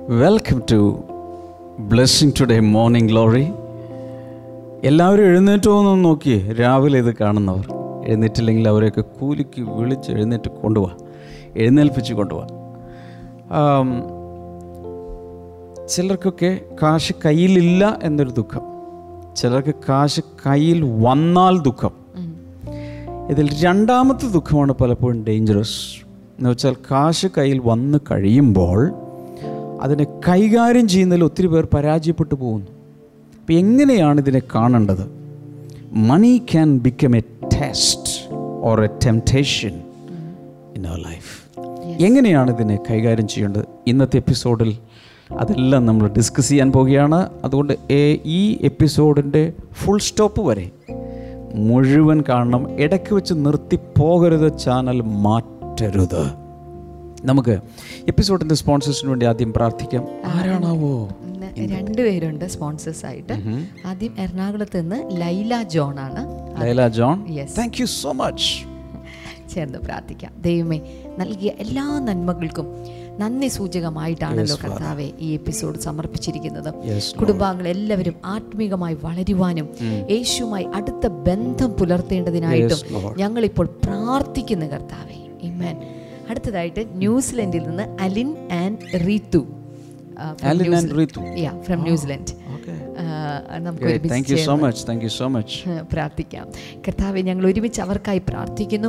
Welcome to blessing today morning glory എല്ലാവരും എഴുന്നേറ്റോ എന്ന് നോക്കിയേ. രാവിലെ ഇത് കാണുന്നവർ. എഴുന്നേറ്റില്ലെങ്കിൽ അവരെയൊക്കെ കൂലിക്ക് വിളിച്ച് എഴുന്നേറ്റ് കൊണ്ടുപോവാ എഴുന്നേൽപ്പിച്ച് കൊണ്ടുപോവാ ചിലർക്കൊക്കെ കാശ് കയ്യിലില്ല എന്നൊരു ദുഃഖം. ചിലർക്ക് കാശ് കയ്യിൽ വന്നാൽ ദുഃഖം. ഇതിൽ രണ്ടാമത്തെ ദുഃഖമാണ് പലപ്പോഴും ഡേഞ്ചറസ് എന്ന് വെച്ചാൽ കാശ് കയ്യിൽ വന്നു കഴിയുമ്പോൾ അതിനെ കൈകാര്യം ചെയ്യുന്നതിൽ ഒത്തിരി പേർ പരാജയപ്പെട്ടു പോകുന്നു. അപ്പം എങ്ങനെയാണ് ഇതിനെ കാണേണ്ടത്? Money can become a test or a temptation in our life എങ്ങനെയാണ് ഇതിനെ കൈകാര്യം ചെയ്യേണ്ടത്? ഇന്നത്തെ എപ്പിസോഡിൽ അതെല്ലാം നമ്മൾ ഡിസ്കസ് ചെയ്യാൻ പോവുകയാണ്. അതുകൊണ്ട് ഈ എപ്പിസോഡിന്റെ ഫുൾ സ്റ്റോപ്പ് വരെ മുഴുവൻ കാണണം. ഇടയ്ക്ക് വെച്ച് നിർത്തി പോകരുത് ചാനൽ മാറ്റരുത്. നമുക്ക് എപ്പിസോഡിന്റെ സ്പോൺസേഴ്സിന് വേണ്ടി ആദ്യം പ്രാർത്ഥിക്കാം. ആരാണാവോ? രണ്ടുപേരുണ്ട് സ്പോൺസേഴ്സ് ആയിട്ട് ആദ്യം എറണാകുളത്ത് നിന്ന് ലൈല ജോൺ ആണ്. Laila John Yes. Thank you so much ചേർന്ന് പ്രാർത്ഥിക്കാം. ദൈവമേ നൽകിയ എല്ലാ നന്മകൾക്കും നന്ദി സൂചകമായിട്ടാണല്ലോ കർത്താവെ ഈ എപ്പിസോഡ് സമർപ്പിച്ചിരിക്കുന്നത്. കുടുംബാംഗങ്ങൾ എല്ലാവരും ആത്മീകമായി വളരുവാനും യേശുമായി അടുത്ത ബന്ധം പുലർത്തേണ്ടതിനായിട്ടും. ഞങ്ങളിപ്പോൾ പ്രാർത്ഥിക്കുന്നു കർത്താവെ. ഇമ്മൻ അടുത്തതായിട്ട് ന്യൂസിലൻഡിൽ നിന്ന് Alin and Ritu. From New Zealand. നമുക്ക്. ഒരുമിച്ച്. Thank you so much. പ്രാർത്ഥിക്കാം കർത്താവെ ഞങ്ങൾ ഒരുമിച്ച് അവർക്കായി പ്രാർത്ഥിക്കുന്നു.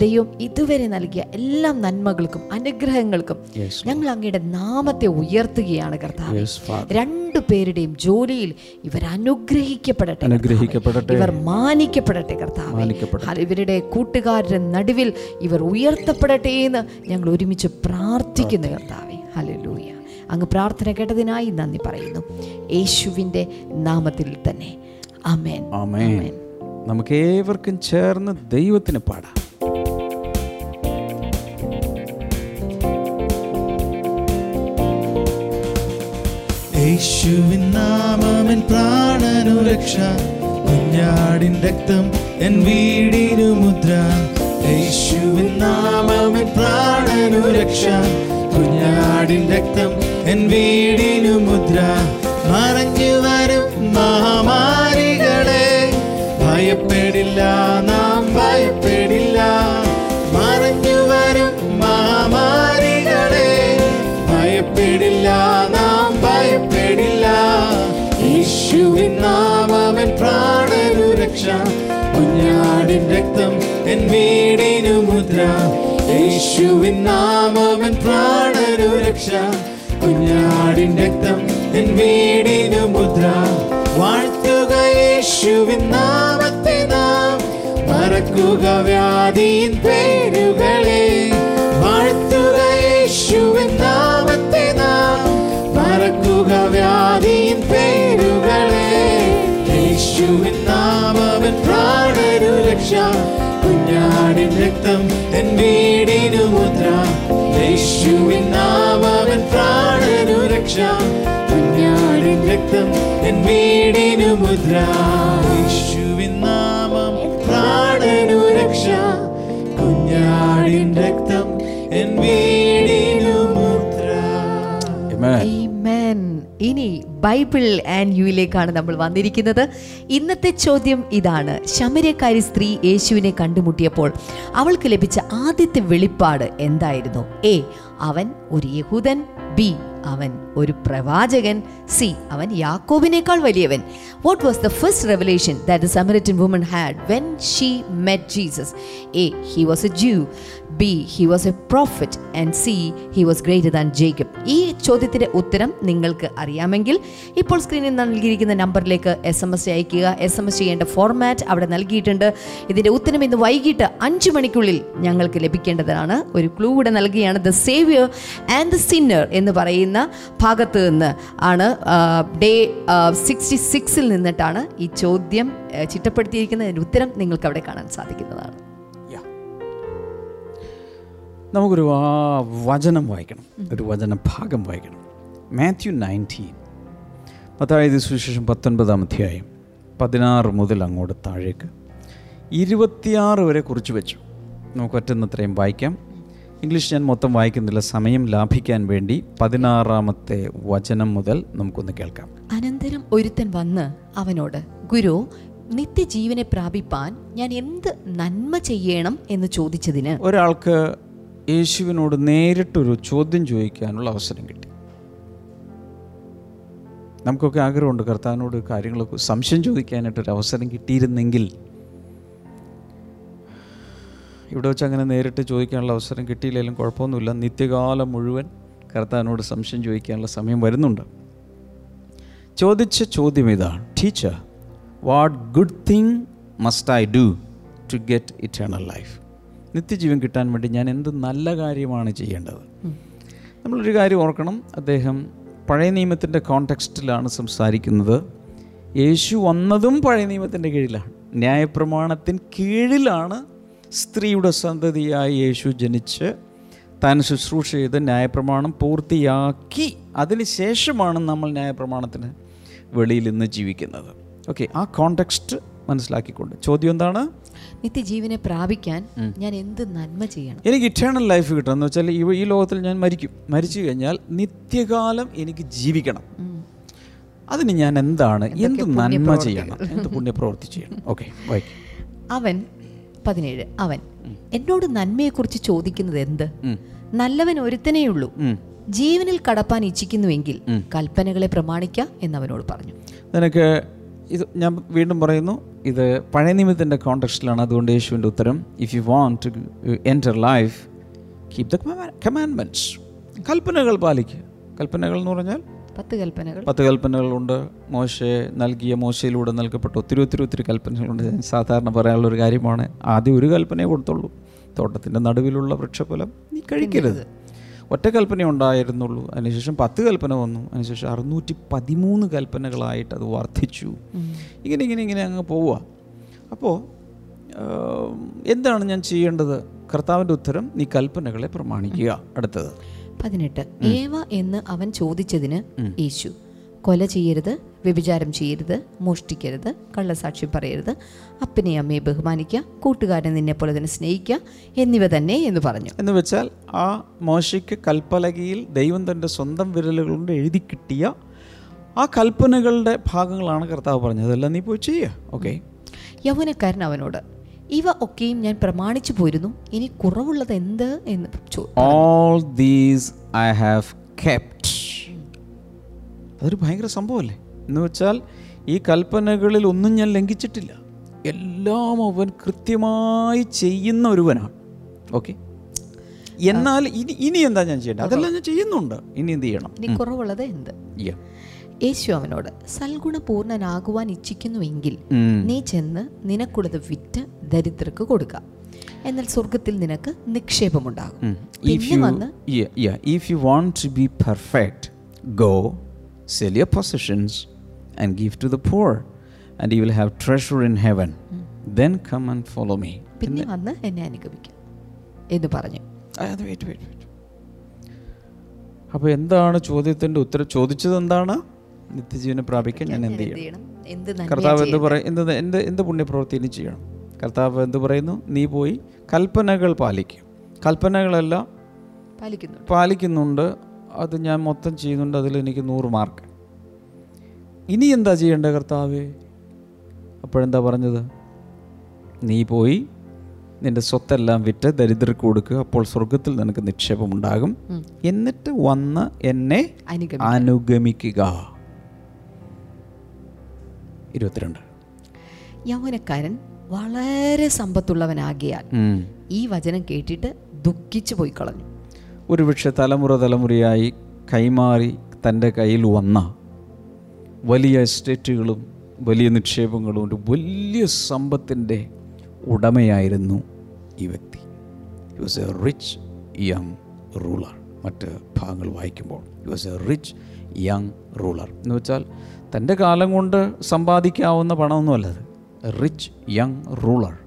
ദൈവം ഇതുവരെ നൽകിയ എല്ലാ നന്മകൾക്കും അനുഗ്രഹങ്ങൾക്കും ഞങ്ങൾ അങ്ങയുടെ നാമത്തെ ഉയർത്തുകയാണ് കർത്താവ്. രണ്ടു പേരുടെയും ജോലിയിൽ ഇവർ അനുഗ്രഹിക്കപ്പെടട്ടെ അനുഗ്രഹിക്കപ്പെടട്ടെ. ഇവർ മാനിക്കപ്പെടട്ടെ കർത്താവ്. ഇവരുടെ കൂട്ടുകാരുടെ നടുവിൽ ഇവർ ഉയർത്തപ്പെടട്ടെ എന്ന് ഞങ്ങൾ ഒരുമിച്ച് പ്രാർത്ഥിക്കുന്നു കർത്താവെ ഹല്ലേലൂയ അങ്ങ് പ്രാർത്ഥന കേട്ടതിനായി നന്ദി പറയുന്നു. യേശുവിന്റെ നാമത്തിൽ തന്നെ. അമേൻ അമേൻ നമുക്ക് ഏവർക്കും ചേർന്ന് ദൈവത്തിന് പാടാം. യേശുവിൻ നാമമൻ പ്രാണനു രക്ഷ. കുഞ്ഞാടിൻ രക്തം എൻ വീടിനു മുദ്ര. യേശുവിൻ നാമമൻ പ്രാണനു രക്ഷ. കുഞ്ഞാടിൻ രക്തം എൻ വീടിനു മുദ്ര മറഞ്ഞു വരും മഹാമാരികളെ. ഭയപ്പെടില്ല നാം ഭയപ്പെടില്ല. മറഞ്ഞു വരും മഹാമാരികളെ. ഭയപ്പെടില്ല നാം ഭയപ്പെടില്ല. യേശുവിൻ നാമവൻ പ്രാണനു രക്ഷ. കുഞ്ഞാടിൻ രക്തം എൻ വീടിനു മുദ്ര. യേശുവിൻ നാമവൻ പ്രാണനു രക്ഷ. കുഞ്ഞാടിൻ രക്തം എൻ വീടിനു മുദ്ര. വാഴ്ത്തുക യേശുവിൻ നാമത്തെ നാം. മറക്കുക പേരുകളെ. വാഴ്ത്തുക യേശുവിൻ നാമത്തെ നാം. മറക്കുക പേരുകളെ. യേശുവിൻ നാമവൻ പ്രാണരു രക്ഷ. കുഞ്ഞാടിൻ രക്തം എൻ വീടിനു മുദ്ര. യേശുവിൻ നാമവൻ രക്ഷ കുഞ്ഞാടിൻ രക്തം എൻ വീടിനു മുദ്ര. യേശുവിൻ നാമം പ്രാണനു രക്ഷ കുഞ്ഞാടിൻ രക്തം എൻ വീടിനു മുദ്ര. ഇനി ബൈബിൾ ആൻഡ് യുയിലേക്കാണ് നമ്മൾ വന്നിരിക്കുന്നത്. ഇന്നത്തെ ചോദ്യം ഇതാണ്. ശമരക്കാരി സ്ത്രീ യേശുവിനെ കണ്ടുമുട്ടിയപ്പോൾ അവൾക്ക് ലഭിച്ച ആദ്യത്തെ വെളിപ്പാട് എന്തായിരുന്നു? എ അവൻ ഒരു യഹൂദൻ. ബി അവൻ ഒരു പ്രവാചകൻ. സി അവൻ യാക്കോബിനേക്കാൾ വലിയവൻ. What was the first revelation that the Samaritan woman had when she met Jesus A he was a Jew B he was a prophet and C he was greater than Jacob ഈ ചോദ്യത്തിന്റെ ഉത്തരം നിങ്ങൾക്ക് അറിയാമെങ്കിൽ ഇപ്പോൾ സ്ക്രീനിൽ നൽകിയിരിക്കുന്ന നമ്പറിലേക്ക് S M S അയക്കുക എസ് എം എസ് ചെയ്യേണ്ട ഫോർമാറ്റ് അവിടെ നൽകിയിട്ടുണ്ട്. ഇതിന്റെ ഉത്തരം ഇന്ന് വൈകിട്ട് അഞ്ച് മണിക്കുള്ളിൽ ഞങ്ങൾക്ക് ലഭിക്കേണ്ടതാണ്. ഒരു ക്ലൂ കൂടെ നൽകുകയാണ്. The saviour and the sinner എന്ന് പറയുന്ന ഭാഗത്ത് നിന്ന് ആണ് ഡേ സിക്സ്റ്റി സിക്സിൽ നിന്നിട്ടാണ് ഈ ചോദ്യം ചിട്ടപ്പെടുത്തിയിരിക്കുന്നതിന്റെ ഉത്തരം നിങ്ങൾക്ക് അവിടെ കാണാൻ സാധിക്കുന്നതാണ്. നമുക്കൊരു ആ വചനം വായിക്കണം. ഒരു വചന ഭാഗം വായിക്കണം. Matthew nineteen. അതായത് സുവിശേഷം പത്തൊൻപതാം അധ്യായം പതിനാറ് മുതൽ അങ്ങോട്ട് താഴേക്ക്. ഇരുപത്തിയാറ് വരെ കുറിച്ച് വെച്ചു. നമുക്ക് ഒറ്റന്നത്രയും വായിക്കാം. ഇംഗ്ലീഷ് ഞാൻ മൊത്തം വായിക്കുന്നില്ല. സമയം ലാഭിക്കാൻ വേണ്ടി പതിനാറാമത്തെ വചനം മുതൽ നമുക്കൊന്ന് കേൾക്കാം. അനന്തരം ഒരുത്തൻ വന്ന് അവനോട് ഗുരു നിത്യജീവനെ പ്രാപിപ്പാൻ ഞാൻ എന്ത് നന്മ ചെയ്യണം? എന്ന് ചോദിച്ചതിന് ഒരാൾക്ക് യേശുവിനോട് നേരിട്ടൊരു ചോദ്യം ചോദിക്കാനുള്ള അവസരം കിട്ടി. നമുക്കൊക്കെ ആഗ്രഹമുണ്ട് കർത്താവിനോട് കാര്യങ്ങളൊക്കെ സംശയം ചോദിക്കാനായിട്ടൊരു അവസരം കിട്ടിയിരുന്നെങ്കിൽ ഇവിടെ വെച്ച് അങ്ങനെ നേരിട്ട് ചോദിക്കാനുള്ള അവസരം കിട്ടിയില്ലെങ്കിലും കുഴപ്പമൊന്നുമില്ല. നിത്യകാലം മുഴുവൻ കർത്താവിനോട് സംശയം ചോദിക്കാനുള്ള സമയം വരുന്നുണ്ട്. ചോദിച്ച ചോദ്യം ഇതാണ്. Teacher what good thing must I do to get eternal life നിത്യജീവൻ കിട്ടാൻ വേണ്ടി ഞാൻ എന്ത് നല്ല കാര്യമാണ് ചെയ്യേണ്ടത്? നമ്മളൊരു കാര്യം ഓർക്കണം. അദ്ദേഹം പഴയ നിയമത്തിന്റെ കോണ്ടെക്സ്റ്റിലാണ് സംസാരിക്കുന്നത്. യേശു വന്നതും പഴയ നിയമത്തിന്റെ കീഴിലാണ്. ന്യായപ്രമാണത്തിന് കീഴിലാണ് സ്ത്രീയുടെ സന്തതിയായി യേശു ജനിച്ച് താൻ ശുശ്രൂഷ ചെയ്ത് ന്യായപ്രമാണം പൂർത്തിയാക്കി. അതിന് ശേഷമാണ് നമ്മൾ ന്യായപ്രമാണത്തിന് വെളിയിൽ നിന്ന് ജീവിക്കുന്നത്. ഓക്കെ ആ കോണ്ടെക്സ്റ്റ് മനസ്സിലാക്കിക്കൊണ്ട്. ചോദ്യം എന്താണ്? നിത്യജീവനെ പ്രാപിക്കാൻ ഞാൻ എന്ത് നന്മ ചെയ്യണം? എനിക്ക് ഇറ്റേണൽ ലൈഫ് കിട്ടണം. എന്ന് വെച്ചാൽ ഈ ലോകത്തിൽ ഞാൻ മരിക്കും. മരിച്ചു കഴിഞ്ഞാൽ നിത്യകാലം എനിക്ക് ജീവിക്കണം. അതിന് ഞാൻ എന്താണ്? എന്ത് നന്മ ചെയ്യണം? എന്ത് പുണ്യപ്രവൃത്തി ചെയ്യണം? ഓക്കെ അവൻ പതിനേഴ് അവൻ എന്നോട് നന്മയെക്കുറിച്ച് ചോദിക്കുന്നത് എന്ത്? നല്ലവൻ ഒരുത്തനേയുള്ളൂ ജീവനിൽ കടപ്പാൻ ഇച്ഛിക്കുന്നുവെങ്കിൽ കൽപ്പനകളെ പ്രമാണിക്ക എന്നവനോട് പറഞ്ഞു. നിനക്ക് ഇത് ഞാൻ വീണ്ടും പറയുന്നു ഇത് പഴയ നിയമത്തിന്റെ കോണ്ടക്സ്റ്റിലാണ് അതുകൊണ്ട് യേശുവിന്റെ ഉത്തരം if you want to enter life keep the commandments കൽപ്പനകൾ പാലിക്കുക. കൽപ്പനകൾ എന്ന് പറഞ്ഞാൽ പത്ത് കൽപ്പനകൾ. പത്ത് കൽപ്പനകളുണ്ട്. മോശയെ നൽകിയ മോശയിലൂടെ നൽകപ്പെട്ട ഒത്തിരി ഒത്തിരി ഒത്തിരി കൽപ്പനകളുണ്ട്. ഞാൻ സാധാരണ പറയാനുള്ള ഒരു കാര്യമാണ് ആദ്യം ഒരു കൽപ്പനയെ കൊടുത്തുള്ളൂ തോട്ടത്തിന്റെ നടുവിലുള്ള വൃക്ഷഫലം നീ കഴിക്കരുത്. ഒറ്റ കൽപ്പന ഉണ്ടായിരുന്നുള്ളൂ. അതിനുശേഷം പത്ത് കൽപ്പന വന്നു. അതിനുശേഷം അറുന്നൂറ്റി പതിമൂന്ന് കൽപ്പനകളായിട്ട് അത് വർദ്ധിച്ചു. ഇങ്ങനെ ഇങ്ങനെ ഇങ്ങനെ അങ്ങ് പോവുക. അപ്പോൾ എന്താണ് ഞാൻ ചെയ്യേണ്ടത്? കർത്താവിന്റെ ഉത്തരം നീ കൽപ്പനകളെ പ്രമാണിക്കുക. അടുത്തത്. പതിനെട്ട്. ഏവ എന്ന് അവൻ ചോദിച്ചതിന് യേശു കൊല ചെയ്യരുത് വ്യഭിചാരം ചെയ്യരുത് മോഷ്ടിക്കരുത് കള്ളസാക്ഷ്യം പറയരുത്. അപ്പനെ അമ്മയെ ബഹുമാനിക്കുക കൂട്ടുകാരനെ നിന്നെ പോലെ തന്നെ സ്നേഹിക്കുക എന്നിവ തന്നെ എന്ന് പറഞ്ഞു. എന്ന് വെച്ചാൽ ആ മോശയ്ക്ക് കൽപ്പലകയിൽ ദൈവം തന്റെ സ്വന്തം വിരലുകൾ കൊണ്ട് എഴുതി കിട്ടിയ ആ കൽപ്പനകളുടെ ഭാഗങ്ങളാണ് കർത്താവ് പറഞ്ഞത്. അതെല്ലാം നീ പോയി ചെയ്യുക ഓക്കെ. യൗവനക്കാരൻ അവനോട് ഇവ ഒക്കെയും ഞാൻ പ്രമാണിച്ചു പോയിരുന്നു ഇനി കുറവുള്ളത് എന്ത്? എന്ന് ചോദിച്ചു all these I have kept അതൊരു ഭയങ്കര സംഭവമല്ലേ? എന്ന് വെച്ചാൽ ഈ കൽപ്പനകളിൽ ഒന്നും ഞാൻ ലംഘിച്ചിട്ടില്ല. എല്ലാം അവൻ കൃത്യമായി ചെയ്യുന്ന ഒരുവനാണ്. ഓക്കെ എന്നാൽ ഇനി ഇനി എന്താ ഞാൻ ചെയ്യേണ്ടത്? അതെല്ലാം ഞാൻ ചെയ്യുന്നുണ്ട്. ഇനി എന്ത് ചെയ്യണം? ഇനി കുറവുള്ളത് എന്ത്. യേശു അവനോട് സൽഗുണപൂർണനാകുവാൻ ഇച്ഛിക്കുന്നുവെങ്കിൽ നീ ചെന്ന് നിനക്കുള്ളത് വിറ്റ് ദരിദ്രർക്ക് കൊടുക്ക. എന്നാൽ സ്വർഗത്തിൽ നിനക്ക് നിക്ഷേപമുണ്ടാകും. If If want to be perfect yeah, sell your possessions and give to the poor, and you will have treasure in heaven. Then come and follow me. പിന്നെ വന്ന് എന്നെ എന്ന് പറഞ്ഞു. അപ്പോൾ എന്താണ് ചോദ്യത്തിന്റെ ഉത്തരം? ചോദിച്ചത് എന്താണ്? നിത്യജീവനെ പ്രാപിക്കാൻ ഞാൻ എന്ത് ചെയ്യണം? കർത്താവ് എന്ത് പറയും എന്ത് എന്ത് എന്ത് പുണ്യപ്രവൃത്തി ഇനി ചെയ്യണം? കർത്താവ് എന്ത് പറയുന്നു? നീ പോയി കൽപ്പനകൾ പാലിക്കും. കൽപ്പനകളെല്ലാം പാലിക്കുന്നുണ്ട്. അത് ഞാൻ മൊത്തം ചെയ്യുന്നുണ്ട്. അതിൽ എനിക്ക് നൂറ് മാർക്ക്. ഇനി എന്താ ചെയ്യേണ്ട കർത്താവേ? അപ്പോഴെന്താ പറഞ്ഞത്? നീ പോയി നിന്റെ സ്വത്തെല്ലാം വിറ്റ് ദരിദ്രർക്ക് കൊടുക്കുക അപ്പോൾ സ്വർഗത്തിൽ നിനക്ക് നിക്ഷേപമുണ്ടാകും. എന്നിട്ട് വന്ന് എന്നെ അനുഗമിക്കുക. ഇരുപത്തിരണ്ട്. യൗവനക്കാരൻ വളരെ സമ്പത്തുള്ളവനാകിയാൽ. ഈ വചനം കേട്ടിട്ട് ദുഃഖിച്ചു പോയി കളഞ്ഞു ഒരുപക്ഷെ തലമുറ തലമുറയായി കൈമാറി തന്റെ കയ്യിൽ വന്ന വലിയ എസ്റ്റേറ്റുകളും വലിയ നിക്ഷേപങ്ങളും ഒരു വലിയ സമ്പത്തിന്റെ ഉടമയായിരുന്നു ഈ വ്യക്തി. He was a rich young ruler മറ്റ് ഭാഗങ്ങൾ വായിക്കുമ്പോൾ he was a rich young ruler എന്ന് വെച്ചാൽ തന്റെ കാലം കൊണ്ട് സമ്പാദിക്കാവുന്ന പണമൊന്നുമല്ല അത്. റിച്ച് യങ് റൂളർ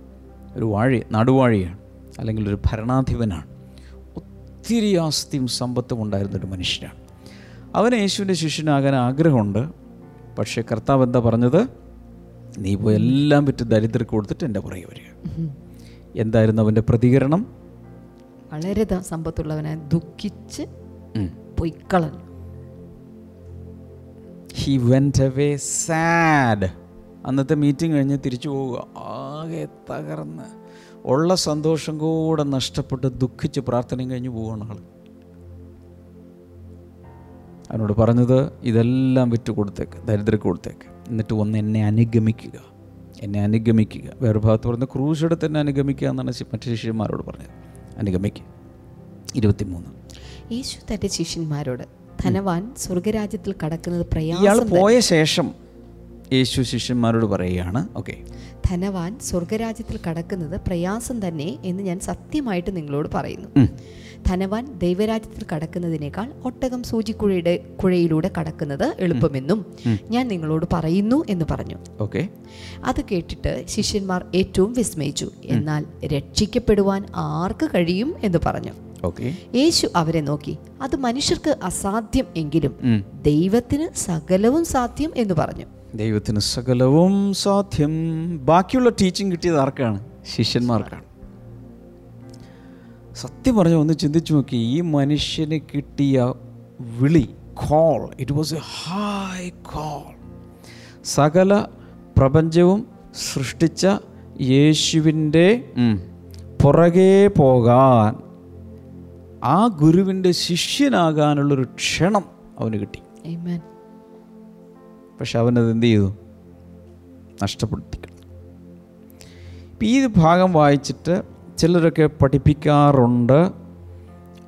ഒരു വാഴി നടുവാഴിയാണ് അല്ലെങ്കിൽ ഒരു ഭരണാധിപനാണ്. ഒത്തിരി ആസ്തിയും സമ്പത്തും ഉണ്ടായിരുന്ന ഒരു മനുഷ്യനാണ്. അവന് യേശുവിന്റെ ശിഷ്യനാകാൻ ആഗ്രഹമുണ്ട്. പക്ഷേ കർത്താവ് എന്താ പറഞ്ഞത്? നീ പോയി എല്ലാം വിറ്റ് ദരിദ്രർക്ക് കൊടുത്തിട്ട് എന്റെ പുറകെ വരിക. എന്തായിരുന്നു അവന്റെ പ്രതികരണം? വളരെ സമ്പത്തുള്ളവനെ ദുഃഖിച്ച്. പൊയ്ക്കളഞ്ഞു. ഹി വെന്റ് അവേ സാഡ് അന്നത്തെ മീറ്റിംഗ് കഴിഞ്ഞ് തിരിച്ചു പോവുക. ആകെ തകർന്ന്. ഉള്ള സന്തോഷം കൂടെ നഷ്ടപ്പെട്ട് ദുഃഖിച്ച് പ്രാർത്ഥനയും കഴിഞ്ഞ് പോവുകയാണ് ആൾ അവനോട് പറഞ്ഞത് ഇതെല്ലാം വിറ്റ് കൊടുത്തേക്ക് ദരിദ്രക്ക് കൊടുത്തേക്ക്. എന്നിട്ട് ഒന്ന് എന്നെ അനുഗമിക്കുക എന്നെ അനുഗമിക്കുക. വേറെ ഭാഗത്ത് പറഞ്ഞ ക്രൂശെടുത്ത് എന്നെ അനുഗമിക്കുക എന്നാണ് മറ്റു ശിഷ്യന്മാരോട് പറഞ്ഞത്. അനുഗമിക്കുക ഇരുപത്തിമൂന്ന്. യേശു തന്റെ ശിഷ്യന്മാരോട് ധനവാൻ സ്വർഗരാജ്യത്തിൽ കടക്കുന്നത് പ്രയാസം പോയ ശേഷം യേശു ശിഷ്യന്മാരോട് പറയുകയാണ് ഓക്കെ. ധനവാൻ സ്വർഗരാജ്യത്തിൽ കടക്കുന്നത് പ്രയാസം തന്നെ എന്ന് ഞാൻ സത്യമായിട്ട് നിങ്ങളോട് പറയുന്നു. ധനവാൻ ദൈവരാജ്യത്തിൽ കടക്കുന്നതിനേക്കാൾ ഒട്ടകം സൂചിക്കുഴയുടെ കുഴയിലൂടെ കടക്കുന്നത് എളുപ്പമെന്നും ഞാൻ നിങ്ങളോട് പറയുന്നു എന്ന് പറഞ്ഞു. ഓക്കെ. അത് കേട്ടിട്ട് ശിഷ്യന്മാർ ഏറ്റവും വിസ്മയിച്ചു. എന്നാൽ രക്ഷിക്കപ്പെടുവാൻ ആർക്ക് കഴിയും എന്ന് പറഞ്ഞു. യേശു അവരെ നോക്കി. അത് മനുഷ്യർക്ക് അസാധ്യം എങ്കിലും ദൈവത്തിന് സകലവും സാധ്യം എന്ന് പറഞ്ഞു. ദൈവത്തിന് സകലവും സാധ്യം. ബാക്കിയുള്ള ടീച്ചിങ് കിട്ടിയത് ആർക്കാണ്? ശിഷ്യന്മാർക്കാണ്. സത്യം പറഞ്ഞ ഒന്ന് ചിന്തിച്ചു നോക്കി. ഈ മനുഷ്യന് കിട്ടിയ വിളി call it was a high call സകല പ്രപഞ്ചവും സൃഷ്ടിച്ച യേശുവിന്റെ പുറകെ പോകാൻ ആ ഗുരുവിന്റെ ശിഷ്യനാകാനുള്ളൊരു ക്ഷണം അവന് കിട്ടി. Amen. പക്ഷെ അവനത് എന്ത് ചെയ്തു? നഷ്ടപ്പെടുത്തി ഈ ഭാഗം വായിച്ചിട്ട് ചിലരൊക്കെ പഠിപ്പിക്കാറുണ്ട്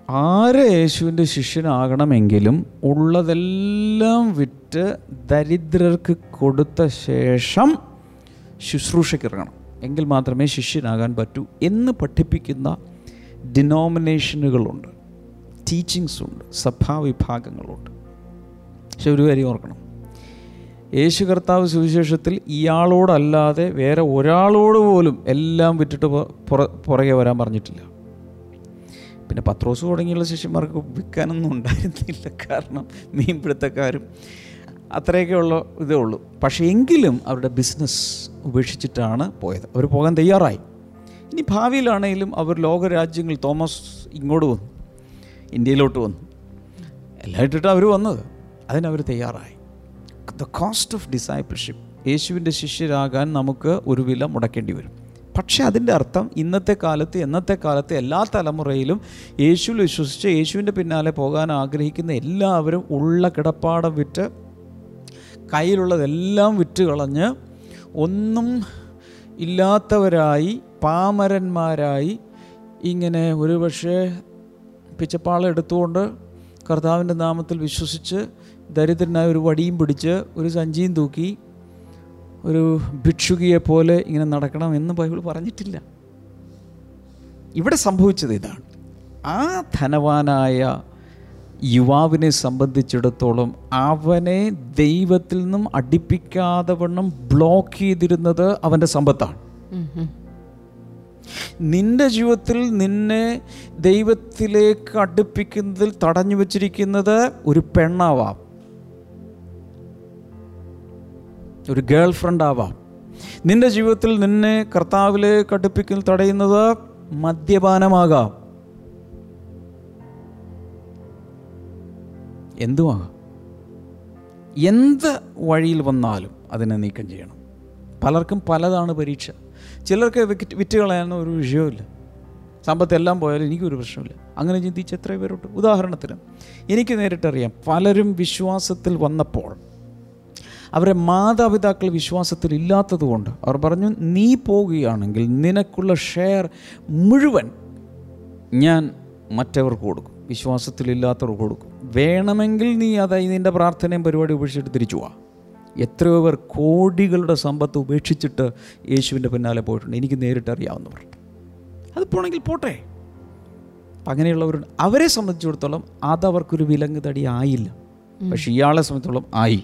ആര് യേശുവിന്റെ ശിഷ്യനാകണമെങ്കിലും ഉള്ളതെല്ലാം വിറ്റ് ദരിദ്രർക്ക് കൊടുത്ത ശേഷം ശുശ്രൂഷയ്ക്ക് ഇറങ്ങണം. എങ്കിൽ മാത്രമേ ശിഷ്യനാകാൻ പറ്റൂ എന്ന് പഠിപ്പിക്കുന്ന ഡിനോമിനേഷനുകളുണ്ട് ടീച്ചിങ്സ് ഉണ്ട് സഭാവിഭാഗങ്ങളുണ്ട്. പക്ഷെ ഒരു കാര്യം ഓർക്കണം. യേശു കർത്താവ് സുവിശേഷത്തിൽ ഇയാളോടല്ലാതെ വേറെ ഒരാളോട് പോലും എല്ലാം വിറ്റിട്ട് പുറ- പുറ- പുറകെ വരാൻ പറഞ്ഞിട്ടില്ല. പിന്നെ പത്രോസ് തുടങ്ങിയുള്ള ശിഷ്യന്മാർക്ക് വിൽക്കാനൊന്നും ഉണ്ടായിരുന്നില്ല. കാരണം മീൻപിടുത്തക്കാരും അത്രയൊക്കെയുള്ള ഇതേ ഉള്ളൂ. പക്ഷേ എങ്കിലും അവരുടെ ബിസിനസ് ഉപേക്ഷിച്ചിട്ടാണ് പോയത്. അവർ പോകാൻ തയ്യാറായി. ഇനി ഭാവിയിലാണെങ്കിലും അവർ ലോകരാജ്യങ്ങൾ തോമസ് ഇങ്ങോട്ട് വന്നു. ഇന്ത്യയിലോട്ട് വന്നു. എല്ലാം ഇട്ടിട്ട് അവർ വന്നത്. അതിനവർ തയ്യാറായി. ദ കോസ്റ്റ് ഓഫ് ഡിസൈപ്പിൾഷിപ്പ് യേശുവിന്റെ ശിഷ്യരാകാൻ നമുക്ക് ഒരു വില മുടക്കേണ്ടി വരും. പക്ഷേ അതിന്റെ അർത്ഥം ഇന്നത്തെ കാലത്ത് എന്നത്തെ കാലത്ത് എല്ലാ തലമുറയിലും യേശുവിൽ വിശ്വസിച്ച് യേശുവിന്റെ പിന്നാലെ പോകാൻ ആഗ്രഹിക്കുന്ന എല്ലാവരും ഉള്ള കിടപ്പാടം വിറ്റ് കയ്യിലുള്ളതെല്ലാം വിറ്റ് കളഞ്ഞ് ഒന്നും ഇല്ലാത്തവരായി പാമരന്മാരായി ഇങ്ങനെ ഒരുപക്ഷെ പിച്ചപ്പാളം എടുത്തുകൊണ്ട് കർത്താവിന്റെ നാമത്തിൽ വിശ്വസിച്ച് ദരിദ്രനായ ഒരു വടിയും പിടിച്ച് ഒരു സഞ്ചിയും തൂക്കി ഒരു ഭിക്ഷുകിയെ പോലെ ഇങ്ങനെ നടക്കണം എന്ന് ബൈബിൾ പറഞ്ഞിട്ടില്ല. ഇവിടെ സംഭവിച്ചത് ഇതാണ്. ആ ധനവാനായ യുവാവിനെ സംബന്ധിച്ചിടത്തോളം അവനെ ദൈവത്തിൽ നിന്നും അടിപ്പിക്കാതെ വണ്ണം ബ്ലോക്ക് ചെയ്തിരുന്നത് അവന്റെ സമ്പത്താണ്. നിന്റെ ജീവിതത്തിൽ നിന്നെ ദൈവത്തിലേക്ക് അടുപ്പിക്കുന്നതിൽ തടഞ്ഞു വച്ചിരിക്കുന്നത് ഒരു പെണ്ണാവാം. ഒരു ഗേൾ ഫ്രണ്ട് ആവാം. നിന്റെ ജീവിതത്തിൽ നിന്നെ കർത്താവിലേക്ക് കടുപ്പിക്കൽ തടയുന്നത് മദ്യപാനമാകാം. എന്തുമാകാം എന്ത് വഴിയിൽ വന്നാലും അതിനെ നീക്കം ചെയ്യണം. പലർക്കും പലതാണ് പരീക്ഷ. ചിലർക്ക് വിറ്റ് വിറ്റ് കളയാൻ ഒരു വിഷയമില്ല സമ്പത്തെല്ലാം പോയാലും എനിക്കൊരു പ്രശ്നമില്ല അങ്ങനെ ചിന്തിച്ച് എത്ര പേരുണ്ട്. ഉദാഹരണത്തിന് എനിക്ക് നേരിട്ടറിയാം പലരും വിശ്വാസത്തിൽ വന്നപ്പോൾ അവരെ മാതാപിതാക്കൾ വിശ്വാസത്തിൽ ഇല്ലാത്തതുകൊണ്ട് അവർ പറഞ്ഞു നീ പോവുകയാണെങ്കിൽ നിനക്കുള്ള ഷെയർ മുഴുവൻ ഞാൻ മറ്റവർക്ക് കൊടുക്കും. വിശ്വാസത്തിലില്ലാത്തവർക്ക് കൊടുക്കും. വേണമെങ്കിൽ നീ അതായി നിന്റെ പ്രാർത്ഥനയും പരിപാടി ഉപേക്ഷിച്ചിട്ട് തിരിച്ചു പോവാ എത്രയോ പേർ കോടികളുടെ സമ്പത്ത് ഉപേക്ഷിച്ചിട്ട് യേശുവിന്റെ പിന്നാലെ പോയിട്ടുണ്ട്. എനിക്ക് നേരിട്ട് അറിയാവുന്നവർ അത് പോണെങ്കിൽ പോട്ടെ. അങ്ങനെയുള്ളവർ അങ്ങനെയുള്ളവരുണ്ട് അവരെ സംബന്ധിച്ചിടത്തോളം അതവർക്കൊരു വിലങ്ങ് തടി ആയില്ല. പക്ഷെ ഇയാളെ സംബന്ധിച്ചിടത്തോളം ആയി.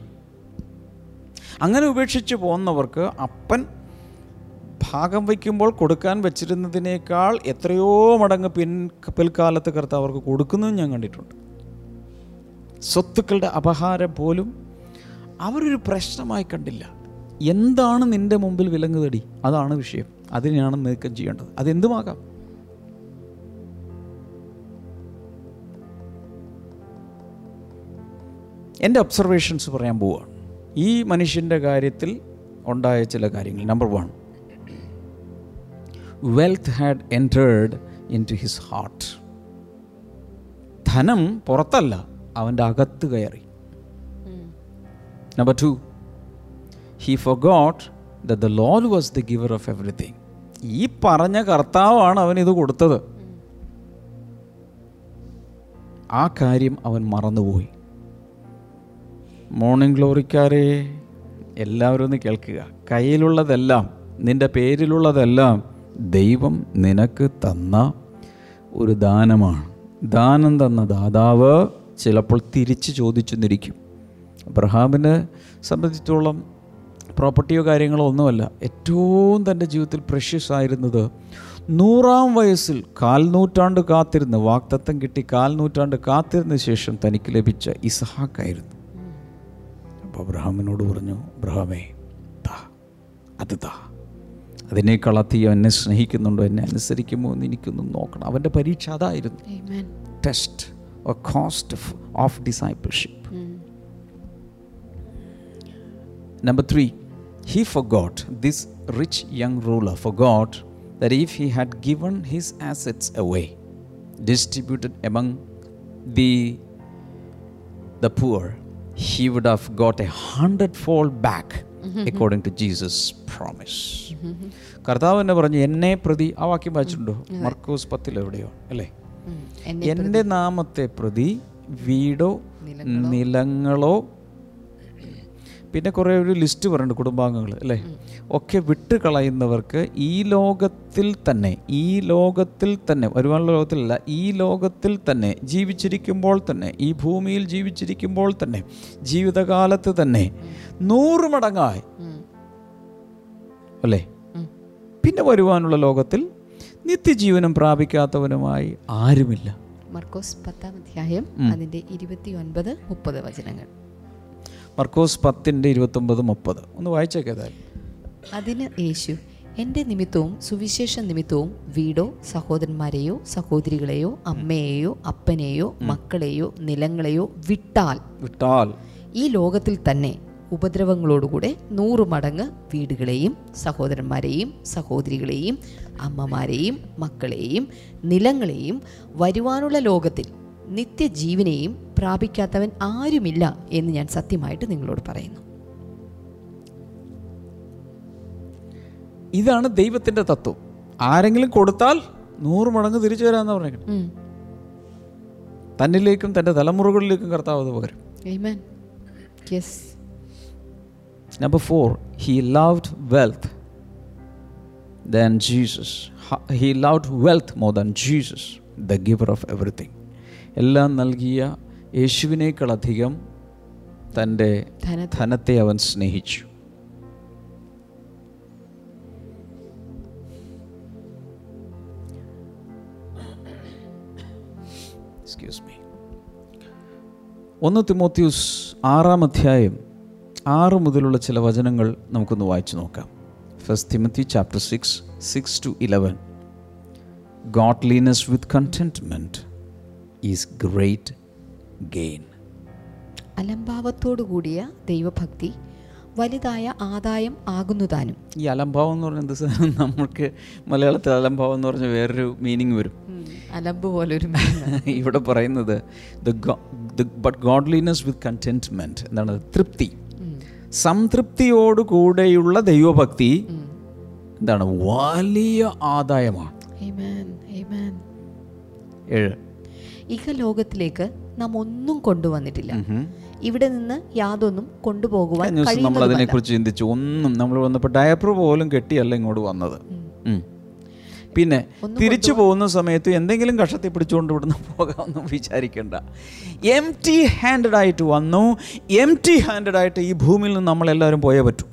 അങ്ങനെ ഉപേക്ഷിച്ച് പോകുന്നവർക്ക് അപ്പൻ ഭാഗം വയ്ക്കുമ്പോൾ കൊടുക്കാൻ വെച്ചിരുന്നതിനേക്കാൾ എത്രയോ മടങ്ങ് പിൻ പിൽക്കാലത്ത് കറുത്ത് അവർക്ക് കൊടുക്കുന്നതും ഞാൻ കണ്ടിട്ടുണ്ട്. സ്വത്തുക്കളുടെ അപഹാരം പോലും അവരൊരു പ്രശ്നമായി കണ്ടില്ല. എന്താണ് നിന്റെ മുമ്പിൽ വിലങ്ങുതടി? അതാണ് വിഷയം. അതിനെയാണ് നീക്കം ചെയ്യേണ്ടത്. അതെന്തുമാകാം? എന്റെ ഒബ്സർവേഷൻസ് പറയാൻ പോവുകയാണ് ഈ മനുഷ്യന്റെ കാര്യത്തിൽ ഉണ്ടായ ചില കാര്യങ്ങൾ. Number one wealth had entered in to his heart ധനം പുറത്തല്ല അവന്റെ അകത്ത് കയറി. Number two he forgot the the Lord was the giver of everything ഈ പറഞ്ഞ കർത്താവാണ് അവൻ ഇത് കൊടുത്തത്. ആ കാര്യം അവൻ മറന്നുപോയി. മോർണിംഗ് ഗ്ലോറിക്കാരെ എല്ലാവരും ഒന്ന് കേൾക്കുക. കയ്യിലുള്ളതെല്ലാം നിന്റെ പേരിലുള്ളതെല്ലാം ദൈവം നിനക്ക് തന്ന ഒരു ദാനമാണ്. ദാനം തന്ന ദാതാവ് ചിലപ്പോൾ തിരിച്ച് ചോദിച്ചു നിരിക്കും അബ്രഹാമിനെ സംബന്ധിച്ചിടത്തോളം പ്രോപ്പർട്ടിയോ കാര്യങ്ങളോ ഒന്നുമല്ല. ഏറ്റവും തന്റെ ജീവിതത്തിൽ പ്രഷ്യസ് ആയിരുന്നത് നൂറാം വയസ്സിൽ കാൽനൂറ്റാണ്ട് കാത്തിരുന്ന് വാക്തത്വം കിട്ടി കാൽനൂറ്റാണ്ട് കാത്തിരുന്ന ശേഷം തനിക്ക് ലഭിച്ച ഇസഹാക്കായിരുന്നു അപ്പോൾ അബ്രഹാമിനോട് പറഞ്ഞു അബ്രഹാമേ താ അത് താ അതിനേക്കാൾ അധികം എന്നെ സ്നേഹിക്കുന്നുണ്ടോ എന്നെ അനുസരിക്കുമോ എന്ന് എനിക്കൊന്നും നോക്കണം അവൻ്റെ പരീക്ഷ അതായിരുന്നു Amen. Test or cost of, of discipleship. Number three, he forgot, this rich young ruler forgot that if he had given his assets away, distributed among the, the poor, he would have got a hundredfold back according to Jesus promise കർത്താവ് എന്നെ പറഞ്ഞു എന്നെ പ്രതി ആ വാക്യം വായിച്ചിട്ടുണ്ടോ? മർക്കോസ് പത്തിൽ എവിടെയോ അല്ലേ? എന്റെ നാമത്തെ പ്രതി വീടോ നിലങ്ങളോ പിന്നെ കുറേ ഒരു ലിസ്റ്റ് പറയുന്നുണ്ട് കുടുംബാംഗങ്ങൾ അല്ലേ? ഒക്കെ വിട്ട് കളയുന്നവർക്ക് ഈ ലോകത്തിൽ തന്നെ ഈ ലോകത്തിൽ തന്നെ ഒരുപാട് ലോകത്തിലല്ല ഈ ലോകത്തിൽ തന്നെ ജീവിച്ചിരിക്കുമ്പോൾ തന്നെ ഈ ഭൂമിയിൽ ജീവിച്ചിരിക്കുമ്പോൾ തന്നെ ജീവിതകാലത്ത് തന്നെ നൂറ് മടങ്ങായി അല്ലേ? പിന്നെ വരുവാനുള്ള ലോകത്തിൽ നിത്യജീവനം പ്രാപിക്കാത്തവനുമായി ആരുമില്ല. മർക്കോസ് പത്താം അധ്യായം അതിന്റെ ഇരുപത്തി ഒൻപത് മുപ്പത് വചനങ്ങൾ. മർക്കോസ് പത്തിന്റെ ഇരുപത്തൊമ്പത് മുപ്പത്. ഒന്ന് വായിച്ചേക്കേതായി അതിന് യേശു എന്റെ നിമിത്തവും സുവിശേഷ നിമിത്തവും വീടോ സഹോദരന്മാരെയോ സഹോദരികളെയോ അമ്മയെയോ അപ്പനെയോ മക്കളെയോ നിലങ്ങളെയോ വിട്ടാൽ വിട്ടാൽ ഈ ലോകത്തിൽ തന്നെ ഉപദ്രവങ്ങളോടുകൂടെ നൂറ് മടങ്ങ് വീടുകളെയും സഹോദരന്മാരെയും സഹോദരികളെയും അമ്മമാരെയും മക്കളെയും നിലങ്ങളെയും വരുവാനുള്ള ലോകത്തിൽ നിത്യജീവനെയും പ്രാപിക്കാത്തവൻ ആരുമില്ല എന്ന് ഞാൻ സത്യമായിട്ട് നിങ്ങളോട് പറയുന്നു. ഇതാണ് ദൈവത്തിന്റെ തത്വം. ആരെങ്കിലും കൊടുത്താൽ നൂറ് മടങ്ങ് തിരിച്ചു വരാമെന്ന് പറഞ്ഞേക്കണം. ഉം. തന്നിലേക്കും തന്റെ തലമുറകളിലേക്കും കർത്താവ് അത് പകരും. Number four he loved wealth than Jesus he loved wealth more than Jesus the giver of everything എല്ലാം നൽകിയ യേശുവിനേക്കാളധികം തന്റെ ധന ധനത്തെ അവൻ സ്നേഹിച്ചു. എക്സ്ക്യൂസ് മീ ഒന്ന് തിമോത്യൂസ് ആറാം അധ്യായം ആറ് മുതലുള്ള ചില വചനങ്ങൾ നമുക്കൊന്ന് വായിച്ചു നോക്കാം. First Timothy chapter six six to eleven godliness with contentment is great gain അലംഭാവത്തോടു കൂടിയ ദൈവഭക്തി വലുതായ ആദായം ആകുന്നതാനും. ഈ അലംഭാവം എന്ന് പറഞ്ഞ എന്ത് നമുക്ക് നമ്മൾക്ക് മലയാളത്തിൽ അലംഭാവം എന്ന് പറഞ്ഞ വേറൊരു മീനിങ് വരും. അലമ്പ് പോലെ ഒരു ഇവിടെ പറയുന്നത് ബട്ട് ഗോഡ്ലിനെസ് വിത്ത് കണ്ടെന്റ്മെന്റ് എന്താണ്? തൃപ്തി. സംതൃപ്തിയോടുകൂടെയുള്ള ദൈവഭക്തി എന്താണ്? വലിയ ആദായമാണ്. Amen. Amen. ഏഴ്. ഇഹ ലോകത്തിലേക്ക് നാം ഒന്നും കൊണ്ടുവന്നിട്ടില്ല. ഇവിടെ നിന്ന് യാതൊന്നും കൊണ്ടുപോകുവാൻ നമ്മൾ. അതിനെക്കുറിച്ച് ചിന്തിച്ചു. ഒന്നും നമ്മൾ വന്നപ്പോൾ ഡയപ്പർ പോലും കെട്ടിയല്ല ഇങ്ങോട്ട് വന്നത്. പിന്നെ തിരിച്ചു പോകുന്ന സമയത്ത് എന്തെങ്കിലും കഷത്തി പിടിച്ചുകൊണ്ട് ഇവിടുന്ന് പോകാമെന്ന് വിചാരിക്കേണ്ട. എം ടി ഹാൻഡഡ് ആയിട്ട് വന്നു. എം ടി ഹാൻഡഡ് ആയിട്ട് ഈ ഭൂമിയിൽ നിന്ന് നമ്മളെല്ലാവരും പോയേ പറ്റൂ.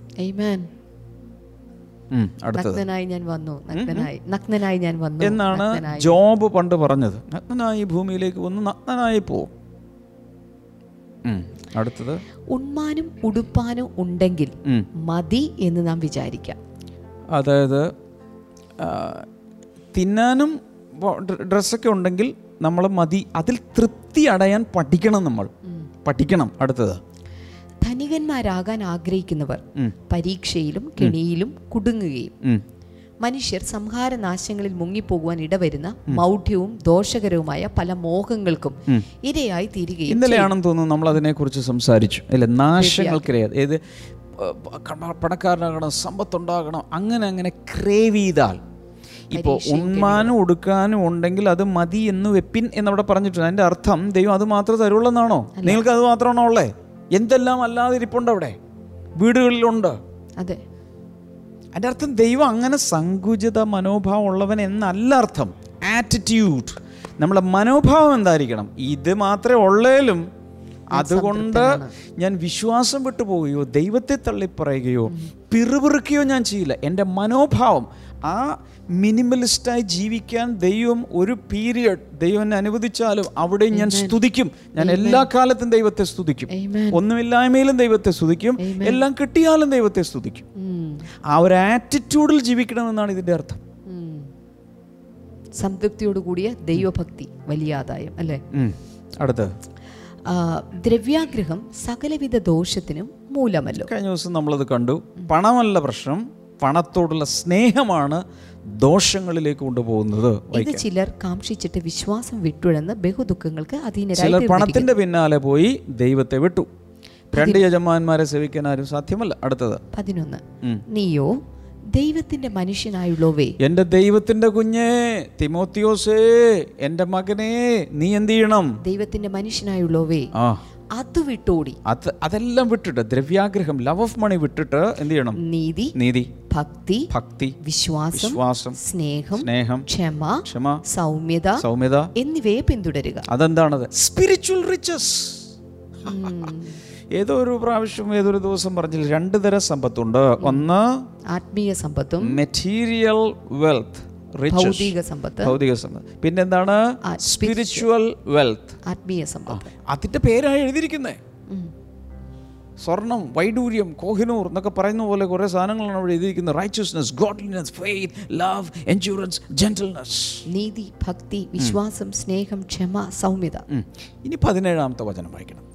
നഗ്നനായി ഞാൻ വന്നു നഗ്നനായി നഗ്നനായി ഞാൻ വന്നു എന്നാണ് ജോബ് പണ്ട് പറഞ്ഞത്. നഗ്നനായി ഭൂമിയിലേക്ക് വന്ന് നഗ്നനായി പോവും അടുത്തത്. ഉണ്മാനും ഉടുപ്പാനും ഉണ്ടെങ്കിൽ മതി എന്ന് നാം വിചാരിക്കാം. അതായത് തിന്നാനും ഡ്രസ്സൊക്കെ ഉണ്ടെങ്കിൽ നമ്മൾ മതി അതിൽ തൃപ്തി അടയാൻ പഠിക്കണം നമ്മൾ. പഠിക്കണം അടുത്തത്. ധനികന്മാരാകാൻ ആഗ്രഹിക്കുന്നവർ പരീക്ഷയിലും കെണിയിലും കുടുങ്ങുകയും. മനുഷ്യർ സംഹാരനാശങ്ങളിൽ മുങ്ങിപ്പോകുവാൻ ഇടവരുന്ന മൗഢ്യവും ദോഷകരവുമായ പല മോഹങ്ങൾക്കും ഇരയായി തീരുകയും ഇന്നലെയാണെന്ന് തോന്നുന്നു നമ്മൾ അതിനെക്കുറിച്ച് സംസാരിച്ചു. അല്ലെ? നാശങ്ങൾക്ക് ഏത് പണക്കാരനാകണം സമ്പത്തുണ്ടാകണം അങ്ങനെ അങ്ങനെ ക്രേവ് ചെയ്താൽ. ഇപ്പോൾ ഉണ്മാനും ഉടുക്കാനും ഉണ്ടെങ്കിൽ അത് മതി എന്ന് വെപ്പിൻ എന്നവിടെ പറഞ്ഞിട്ടുണ്ട്. അതിന്റെ അർത്ഥം ദൈവം അത് മാത്രമേ തരുള്ളൂ എന്നാണോ? നിങ്ങൾക്ക് അത് മാത്രമാണോ ഉള്ളേ? എന്തെല്ലാം അല്ലാതെ ഇരിപ്പുണ്ട് അവിടെ? വീടുകളിലുണ്ട്. അതെ. അതിന്റെ അർത്ഥം ദൈവം അങ്ങനെ സങ്കുചിത മനോഭാവം ഉള്ളവൻ എന്നല്ല അർത്ഥം. ആറ്റിറ്റ്യൂഡ് നമ്മളെ മനോഭാവം എന്തായിരിക്കണം? ഇത് മാത്രമേ ഉള്ളേലും അതുകൊണ്ട് ഞാൻ വിശ്വാസം വിട്ടു പോവുകയോ ദൈവത്തെ തള്ളിപ്പറയുകയോ പിറുപിറുക്കുകയോ ഞാൻ ചെയ്യില്ല. എന്റെ മനോഭാവം ആ മിനിമലിസ്റ്റായി ജീവിക്കാൻ ദൈവം ഒരു പീരിയഡ് ദൈവം എന്നെ അനുവദിച്ചാലും അവിടെ ഞാൻ സ്തുതിക്കും. ഞാൻ എല്ലാ കാലത്തും ദൈവത്തെ സ്തുതിക്കും. ഒന്നുമില്ലായ്മയിലും ദൈവത്തെ സ്തുതിക്കും. എല്ലാം കിട്ടിയാലും ദൈവത്തെ സ്തുതിക്കും. ആ ഒരു ആറ്റിറ്റ്യൂഡിൽ ജീവിക്കണമെന്നാണ് ഇതിന്റെ അർത്ഥം. സംതൃപ്തിയോട് കൂടിയ ദൈവഭക്തി വലിയ ആദായം അല്ലേ? ആ, ദ്രവ്യാഗ്രഹം സകലവിധ ദോഷത്തിനും മൂലമല്ലോ. കഴിഞ്ഞ ദിവസം നമ്മളത് കണ്ടു. പണമല്ല പ്രശ്നം. പണത്തോടുള്ള സ്നേഹമാണ് ദോഷങ്ങളിലേക്ക് കൊണ്ടുപോകുന്നത്. ഇത് ചിലർ കാക്ഷിച്ചിട്ട് വിശ്വാസം വിട്ടുഴന്ന് ബഹുദുഃഖങ്ങൾക്ക് അതിന് ചിലർ പണത്തിന്റെ പിന്നാലെ പോയി ദൈവത്തെ വിട്ടു. രണ്ട് യജമാന്മാരെ സേവിക്കാൻ ആരും സാധ്യമല്ല. അടുത്തത്. പതിനൊന്ന്. നീയോ ദൈവത്തിന്റെ മനുഷ്യനായുള്ളവേ. എന്റെ ദൈവത്തിന്റെ കുഞ്ഞേ തിമോത്തിയോസേ എന്റെ മകനെ നീ എന്ത് ചെയ്യണം? ദൈവത്തിന്റെ മനുഷ്യനായുള്ളവേ. ആ. അത് വിട്ടോടി. അത് അതെല്ലാം വിട്ടിട്ട് ദ്രവ്യാഗ്രഹം ലവ് ഓഫ് മണി വിട്ടിട്ട് എന്ത് ചെയ്യണം? നീതി നീതി. ഭക്തി ഭക്തി വിശ്വാസം വിശ്വാസം സ്നേഹം സ്നേഹം ക്ഷമ ക്ഷമ സൗമ്യത സൗമ്യത. എന്നിവയെ പിന്തുടരുക. അതെന്താണത്? സ്പിരിച്വൽ റിച്ചസ് ഏതോ ഒരു പ്രാവശ്യം ഏതൊരു ദിവസം പറഞ്ഞില്ല രണ്ട് തരം സമ്പത്തുണ്ട്. ഒന്ന് ആത്മീയ സമ്പത്തും മെറ്റീരിയൽ വെൽത്ത് ഭൗതിക സമ്പത്ത്. ഭൗതിക സമ്പത്ത്. പിന്നെന്താണ്? സ്പിരിച്വൽ വെൽത്ത് ആത്മീയ സമ്പത്ത്. അതിന്റെ പേരാണ് എഴുതിയിരിക്കുന്നത്. സ്വർണം വൈഡൂര്യം കോഹിനൂർ എന്നൊക്കെ പറയുന്ന പോലെ കുറേ സാധനങ്ങളാണ് അവിടെ എഴുതിയിരിക്കുന്നത്. Righteousness godliness faith love endurance gentleness നീതി ഭക്തി വിശ്വാസം സ്നേഹം ക്ഷമ സൗമ്യത. ഇനി പതിനേഴാമത്തെ വചനം വായിക്കണം.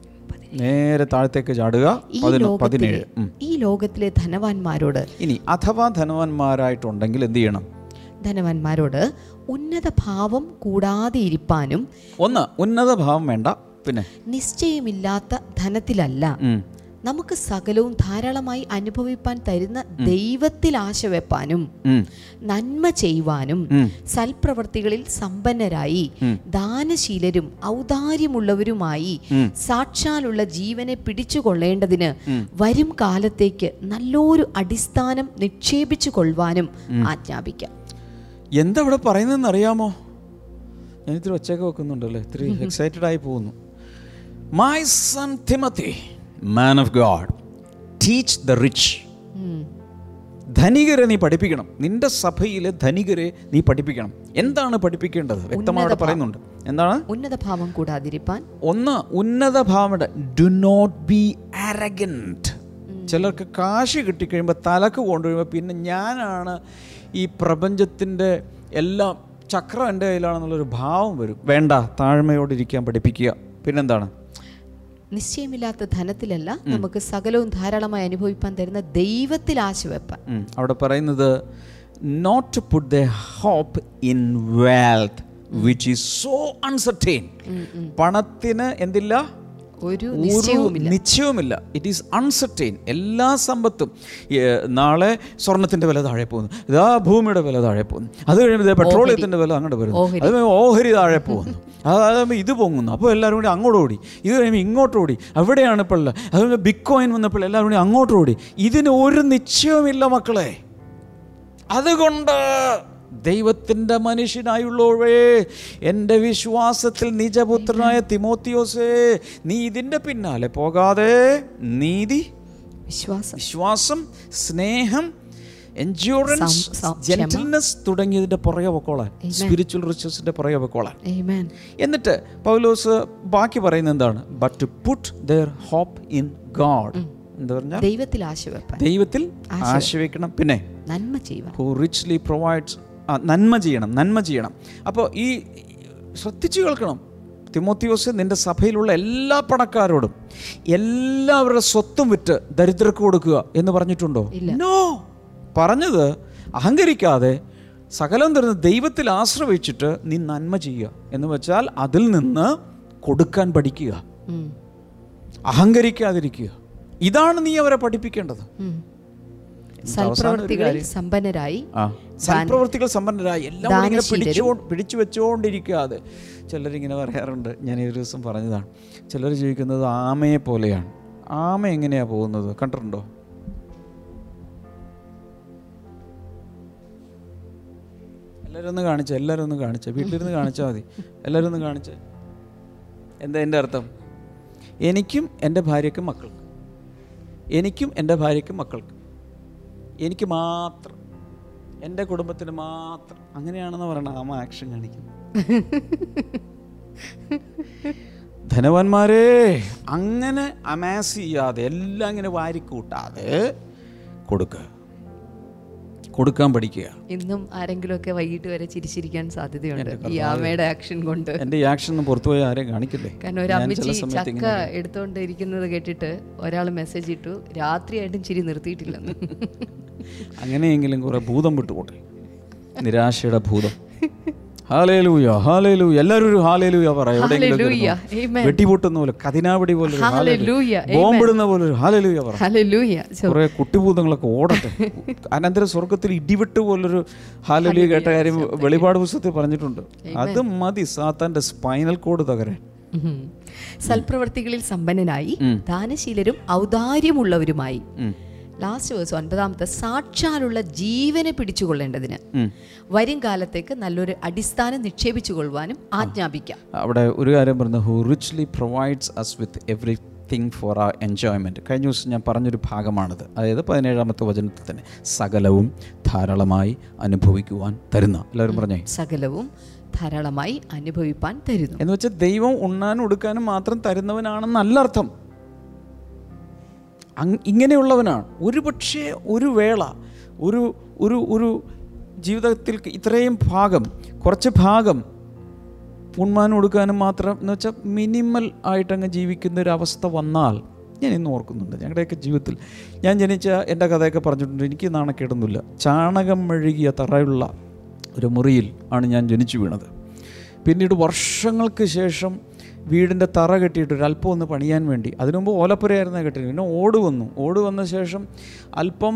നേരെ താഴത്തേക്ക് ചാടുക. പതിനേഴ്. ഈ ലോകത്തിലെ ധനവാന്മാരോട് ഇനി അഥവാ ധനവാന്മാരായിട്ടുണ്ടെങ്കിൽ എന്ത് ചെയ്യണം? ധനവാന്മാരോട് ഉന്നത ഭാവം കൂടാതെ ഇരിപ്പാനും ഒന്ന് ഉന്നത ഭാവം വേണ്ട. പിന്നെ? നിശ്ചയമില്ലാത്ത ധനത്തിലല്ല. നമുക്ക് സകലവും ധാരാളമായി അനുഭവിപ്പാൻ തരുന്ന ദൈവത്തിൽ ആശ വെപ്പാനും നന്മ ചെയ്യുവാനും. സൽപ്രവർത്തികളിൽ സമ്പന്നരായി ദാനശീലരും ഔദാര്യമുള്ളവരുമായി സാക്ഷാലുള്ള ജീവനെ പിടിച്ചുകൊള്ളേണ്ടതിന് വരും കാലത്തേക്ക് നല്ലൊരു അടിസ്ഥാനം നിക്ഷേപിച്ചു കൊള്ളുവാനും ആജ്ഞാപിക്കാം. എന്താ ഇവിടെ പറയുന്നതെന്ന് അറിയാമോ ഞാൻ ഇത്തിരി ഒച്ചയൊക്കെ വെക്കുന്നുണ്ടല്ലോ? ഇത്തിരി എക്സൈറ്റഡ് ആയി പോകുന്നു. My son Timothy man of God teach the rich ധനികരെ നീ പഠിപ്പിക്കണം. നിന്റെ സഭയിലെ ധനികരെ നീ പഠിപ്പിക്കണം. എന്താണ് പഠിപ്പിക്കേണ്ടത്? വ്യക്തമായിട്ട് പറയുന്നുണ്ട്. എന്താണ്? ഉന്നത ഭാവം കൂടാതിരിപ്പാൻ. ഒന്ന് ഉന്നത ഭാവം ഡു നോട്ട് ബി ആരഗന്റ് ചിലർക്ക് കാശ് കിട്ടിക്കഴിയുമ്പോൾ തലക്ക് കൊണ്ടുവരുമ്പോൾ പിന്നെ ഞാനാണ് ഈ പ്രപഞ്ചത്തിന്റെ എല്ലാം ചക്രം എന്റെ കയ്യിലാണെന്നുള്ളൊരു ഭാവം വരും. വേണ്ട താഴ്മയോടിരിക്കാൻ പഠിപ്പിക്കുക. പിന്നെന്താണ്? നിശ്ചയമില്ലാത്ത ധനത്തിലല്ല നമുക്ക് സകലവും ധാരാളമായി അനുഭവിക്കാൻ തരുന്ന ദൈവത്തിൽ ആശവെപ്പാൻ അവിടെ പറയുന്നത് not to put the hope in wealth which is so uncertain പണത്തിന് എന്തില്ല? ഒരു നിശ്ചയവുമില്ല. ഇറ്റ് ഈസ് അൺസർട്ടൈൻ എല്ലാ സമ്പത്തും നാളെ സ്വർണത്തിന്റെ വില താഴെ പോകുന്നു. ഇതാ ഭൂമിയുടെ വില താഴെ പോകുന്നു. അത് കഴിയുമ്പോൾ പെട്രോളിയത്തിന്റെ വില അങ്ങോട്ട് വരുന്നു. അത് ഓഹരി താഴെ പോകുന്നു. അതായത് ഇത് പൊങ്ങുന്നു. അപ്പോൾ എല്ലാവരും കൂടി അങ്ങോട്ട് ഓടി. ഇത് കഴിയുമ്പോൾ ഇങ്ങോട്ട് ഓടി. അവിടെയാണ് ഇപ്പോൾ ഉള്ളത് അതുകൊണ്ട് ബിഗ് കോയിൻ വന്നപ്പോൾ എല്ലാവരും കൂടി അങ്ങോട്ട് ഓടി. ഇതിന് ഒരു നിശ്ചയവുമില്ല മക്കളെ. അതുകൊണ്ട് ദൈവത്തിന്റെ മനുഷ്യനായുള്ളവേ എന്റെ വിശ്വാസത്തിൽ നിജപുത്രനായ തിമോത്തിയോസേ നീ ഇതിന്റെ പിന്നാലെ പോകാതെ നീതി വിശ്വാസം വിശ്വാസം സ്നേഹം എൻജൂറൻസ്. ജെന്റിൽനെസ് തുടങ്ങിയതിന്റെ പുറകെ പൊക്കോളാൻ സ്പിരിച്വൽ റിച്ചസിന്റെ പുറകെ പൊക്കോളാൻ. എന്നിട്ട് പൗലോസ് ബാക്കി പറയുന്നത് എന്താണ്? But to put their hope in God എന്താ പറഞ്ഞാൽ ദൈവത്തിൽ ദൈവത്തിൽ ആശ്രയിക്കണം പിന്നെ നന്മ ചെയ്യുക ഹു റിച്ച്ലി പ്രൊവൈഡ്സ് നന്മ ചെയ്യണം നന്മ ചെയ്യണം. അപ്പോൾ ഈ ശ്രദ്ധിച്ചു കേൾക്കണം. തിമോത്തിയോസ് നിന്റെ സഭയിലുള്ള എല്ലാ പണക്കാരോടും എല്ലാവരുടെ സ്വത്തും വിറ്റ് ദരിദ്രർക്ക് കൊടുക്കുക എന്ന് പറഞ്ഞിട്ടുണ്ടോ? നോ പറഞ്ഞത് അഹങ്കരിക്കാതെ സകലം തരുന്ന ദൈവത്തിൽ ആശ്രയിച്ചിട്ട് നീ നന്മ ചെയ്യുക എന്ന് വെച്ചാൽ അതിൽ നിന്ന് കൊടുക്കാൻ പഠിക്കുക. അഹങ്കരിക്കാതിരിക്കുക. ഇതാണ് നീ അവരെ പഠിപ്പിക്കേണ്ടത്. കാര്യം- സമ്പന്നരായി ആ. സൽപ്രവർത്തികൾ സമ്പന്നരായി. എല്ലാം ഇങ്ങനെ. പിടിച്ചോ പിടിച്ചു വെച്ചുകൊണ്ടിരിക്കാതെ ചിലരിങ്ങനെ പറയാറുണ്ട്. ഞാൻ ഒരു ദിവസം പറഞ്ഞതാണ്. ചിലർ ജീവിക്കുന്നത് ആമയെ പോലെയാണ്. ആമ എങ്ങനെയാ പോകുന്നത്? കണ്ടിട്ടുണ്ടോ? എല്ലാവരും ഒന്ന് കാണിച്ച എല്ലാവരും ഒന്ന് കാണിച്ച. വീട്ടിലിരുന്ന് കാണിച്ചാൽ മതി. എല്ലാവരും ഒന്ന് കാണിച്ച. എന്താ എന്റെ അർത്ഥം? എനിക്കും എന്റെ ഭാര്യക്കും മക്കൾക്കും. എനിക്കും എന്റെ ഭാര്യക്കും മക്കൾക്കും. എനിക്ക് മാത്രം എന്റെ കുടുംബത്തിന് മാത്രം അങ്ങനെയാണെന്ന് പറയണം. അമ്മ ആക്ഷൻ കാണിക്കുന്നു. ധനവാന്മാരെ അങ്ങനെ അമാസ് ചെയ്യാതെ എല്ലാം ഇങ്ങനെ വാരിക്കൂട്ടാതെ കൊടുക്കുക കൊടുക്കാൻ പഠിക്കുക. ഇന്നും ആരെങ്കിലും ഒക്കെ വൈകിട്ട് വരെ ചിരിച്ചിരിക്കാൻ സാധ്യതയുണ്ട്. ഈ ആമയുടെ ആക്ഷൻ കൊണ്ട്. എന്റെ ആക്ഷൻ ഒന്നും പുറത്തു പോയി ആരെയും കാണിക്കില്ലേ? കാരണം ഒരു അമ്മച്ചി ചക്ക എടുത്തോണ്ടിരിക്കുന്നത് കേട്ടിട്ട് ഒരാൾ മെസ്സേജ് ഇട്ടു. രാത്രിയായിട്ടും ചിരി നിർത്തിയിട്ടില്ലെന്ന്. അങ്ങനെയെങ്കിലും കുറെ ഭൂതം വിട്ടുപോട്ടെ. നിരാശയുടെ ഭൂതം. ഹാലേലൂയ ഹാലേലൂയ എല്ലാവരും ഒരു ഹാലേലൂയ പറ എവിടെയെങ്കിലും Hallelujah. കിടന്നോ. Amen. വെട്ടിപൊട്ടുന്ന പോലെ കതിനാവടി പോലെ. ബോംബിടുന്ന പോലെ ഒരു ഹാലേലൂയ പറ. ഹല്ലേലൂയ. സോ കുറെ കുട്ടിഭൂതങ്ങളൊക്കെ ഓടട്ടെ. അനന്തര സ്വർഗത്തിൽ ഇടിവിട്ട് പോലൊരു ഹാലലിയ കേട്ട കാര്യം വെളിപാട് പുസ്തകത്തിൽ പറഞ്ഞിട്ടുണ്ട്. അത് മതി സാത്താന്റെ സ്പൈനൽ കോഡ് തകരാൻ. സൽപ്രവർത്തികളിൽ സമ്പന്നനായി ദാനശീലരും ഔദാര്യമുള്ളവരുമായി. ലാസ്റ്റ് വേഴ്സ് ഒൻപതാമത്തെ സാക്ഷാലുള്ള ജീവനെ പിടിച്ചുകൊള്ളേണ്ടതിന്. വരും കാലത്തേക്ക് നല്ലൊരു അടിസ്ഥാനം നിക്ഷേപിച്ചു കൊള്ളുവാനും ആജ്ഞാപിക്കാം. അവിടെ ഒരു കാര്യം പറഞ്ഞു who richly provides us with everything for ആ എൻജോയ്മെന്റ് കഴിഞ്ഞ ദിവസം ഞാൻ പറഞ്ഞൊരു ഭാഗമാണിത്. അതായത് പതിനേഴാമത്തെ വചനത്തിൽ തന്നെ സകലവും ധാരാളമായി അനുഭവിക്കുവാൻ തരുന്ന. എല്ലാവരും പറഞ്ഞേ? സകലവും ധാരാളമായി അനുഭവിപ്പാൻ തരുന്നു. എന്ന് വെച്ചാൽ ദൈവം ഉണ്ണാനും ഉടുക്കാനും മാത്രം തരുന്നവനാണെന്നല്ല അർത്ഥം. ഇങ്ങനെയുള്ളവനാണ്. ഒരു പക്ഷേ ഒരു വേള ഒരു ഒരു ഒരു ജീവിതത്തിൽ ഇത്രയും ഭാഗം കുറച്ച് ഭാഗം ഉണ്മാനം കൊടുക്കാനും മാത്രം എന്ന് വെച്ചാൽ മിനിമൽ ആയിട്ടങ്ങ് ജീവിക്കുന്ന ഒരു അവസ്ഥ വന്നാൽ ഞാൻ ഇന്ന് ഓർക്കുന്നുണ്ട്. ഞങ്ങളുടെയൊക്കെ ജീവിതത്തിൽ ഞാൻ ജനിച്ച എന്റെ കഥയൊക്കെ പറഞ്ഞിട്ടുണ്ട്. എനിക്ക് നാണക്കേടൊന്നുമില്ല. ചാണകം മെഴുകിയ തറയുള്ള ഒരു മുറിയിൽ ആണ് ഞാൻ ജനിച്ചു വീണത്. പിന്നീട് വർഷങ്ങൾക്ക് ശേഷം വീടിന്റെ തറ കെട്ടിയിട്ട് ഒരു അല്പം ഒന്ന് പണിയാൻ വേണ്ടി. അതിനു മുമ്പ് ഓലപ്പുരയായിരുന്നു കെട്ടിയത്. പിന്നെ ഓട് വന്നു. ഓട് വന്ന ശേഷം അല്പം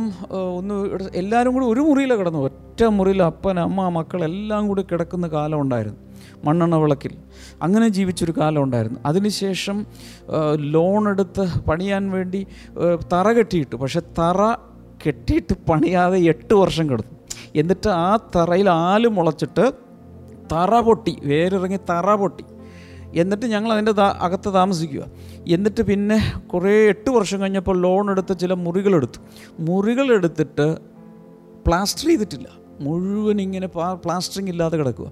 ഒന്ന് എല്ലാവരും കൂടി ഒരു മുറിയിലാണ് കിടന്നു. ഒറ്റ മുറിയിൽ അപ്പൻ അമ്മ മക്കൾ എല്ലാം കൂടി കിടക്കുന്ന കാലം ഉണ്ടായിരുന്നു. മണ്ണെണ്ണ വിളക്കിൽ. അങ്ങനെ ജീവിച്ചൊരു കാലം ഉണ്ടായിരുന്നു. അതിനുശേഷം ലോൺ എടുത്ത് പണിയാൻ വേണ്ടി തറ കെട്ടിയിട്ടു. പക്ഷെ തറ കെട്ടിയിട്ട് പണിയാതെ എട്ട് വർഷം കിടന്നു. എന്നിട്ട് ആ തറയിൽ ആൽ മുളച്ചിട്ട് തറ പൊട്ടി. വേരിറങ്ങി തറ പൊട്ടി. എന്നിട്ട് ഞങ്ങൾ അതിന്റെ അകത്ത് താമസിക്കുക. എന്നിട്ട് പിന്നെ കുറേ എട്ട് വർഷം കഴിഞ്ഞപ്പോൾ ലോൺ എടുത്ത് ചില മുറികളെടുത്തു. മുറികളെടുത്തിട്ട് പ്ലാസ്റ്റർ ചെയ്തിട്ടില്ല. മുഴുവൻ ഇങ്ങനെ പ്ലാസ്റ്ററിങ് ഇല്ലാതെ കിടക്കുക.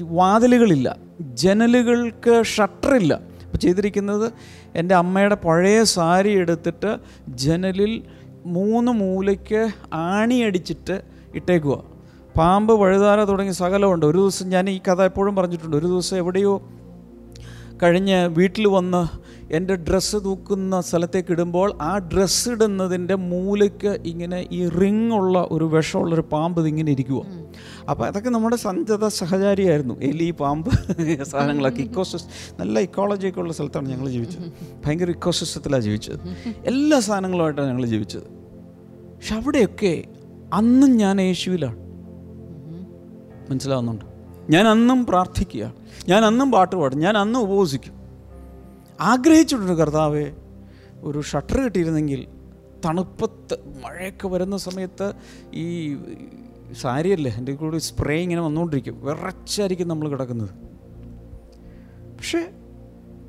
വാതിലുകളില്ല. ജനലുകൾക്ക് ഷട്ടറില്ല. അപ്പോൾ ചെയ്തിരിക്കുന്നത് എന്റെ അമ്മയുടെ പഴയ സാരി എടുത്തിട്ട് ജനലിൽ മൂന്ന് മൂലയ്ക്ക് ആണിയടിച്ചിട്ട് ഇട്ടേക്കുക പാമ്പ് വഴുതാര തുടങ്ങി സകലമുണ്ട്. ഒരു ദിവസം ഞാൻ ഈ കഥ എപ്പോഴും പറഞ്ഞിട്ടുണ്ട്. ഒരു ദിവസം എവിടെയോ കഴിഞ്ഞ് വീട്ടിൽ വന്ന് എന്റെ ഡ്രസ്സ് തൂക്കുന്ന സ്ഥലത്തേക്ക് ഇടുമ്പോൾ ആ ഡ്രസ്സ് ഇടുന്നതിന്റെ മൂലയ്ക്ക് ഇങ്ങനെ ഈ റിങ് ഉള്ള ഒരു വിഷമുള്ളൊരു പാമ്പ് ഇതിങ്ങനെ ഇരിക്കുമോ അപ്പോൾ അതൊക്കെ നമ്മുടെ സഞ്ചത സഹചാരിയായിരുന്നു. എലി പാമ്പ് സാധനങ്ങളൊക്കെ ഇക്കോസിസ് നല്ല ഇക്കോളജിയൊക്കെ ഉള്ള സ്ഥലത്താണ് ഞങ്ങൾ ജീവിച്ചത്. ഭയങ്കര ഇക്കോസിസ്റ്റത്തിലാണ് ജീവിച്ചത്. എല്ലാ സാധനങ്ങളുമായിട്ടാണ് ഞങ്ങൾ ജീവിച്ചത്. പക്ഷെ അവിടെയൊക്കെ അന്നും ഞാൻ യേശുവിലാണ്. മനസ്സിലാവുന്നുണ്ട്. ഞാൻ അന്നും പ്രാർത്ഥിക്കുക. ഞാൻ അന്നും പാട്ട് പാടും. ഞാൻ അന്നും ഉപവസിക്കും. ആഗ്രഹിച്ചിട്ടുണ്ട് കർത്താവെ ഒരു ഷട്ടർ കിട്ടിയിരുന്നെങ്കിൽ തണുപ്പത്ത് മഴയൊക്കെ വരുന്ന സമയത്ത് ഈ സാരിയല്ലേ എന്റെ കൂടെ സ്പ്രേ ഇങ്ങനെ വന്നുകൊണ്ടിരിക്കും. വിറച്ചായിരിക്കും നമ്മൾ കിടക്കുന്നത്. പക്ഷേ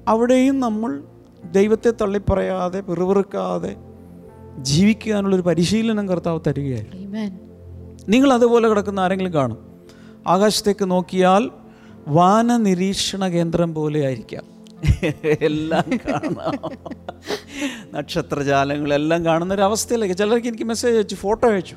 അവിടെയും നമ്മൾ ദൈവത്തെ തള്ളിപ്പറയാതെ പിറുപിറുക്കാതെ ജീവിക്കാനുള്ളൊരു പരിശീലനം കർത്താവ് തരികയായിരുന്നു. Amen. നിങ്ങൾ അതുപോലെ കിടക്കുന്ന ആരെങ്കിലും കാണും. ആകാശത്തേക്ക് നോക്കിയാൽ വാന നിരീക്ഷണ കേന്ദ്രം പോലെ ആയിരിക്കാം. എല്ലാം കാണാം. നക്ഷത്രജാലങ്ങളെല്ലാം കാണുന്ന ഒരു അവസ്ഥയിലേക്ക് ചിലർക്ക് എനിക്ക് മെസ്സേജ് അയച്ചു ഫോട്ടോ അയച്ചു.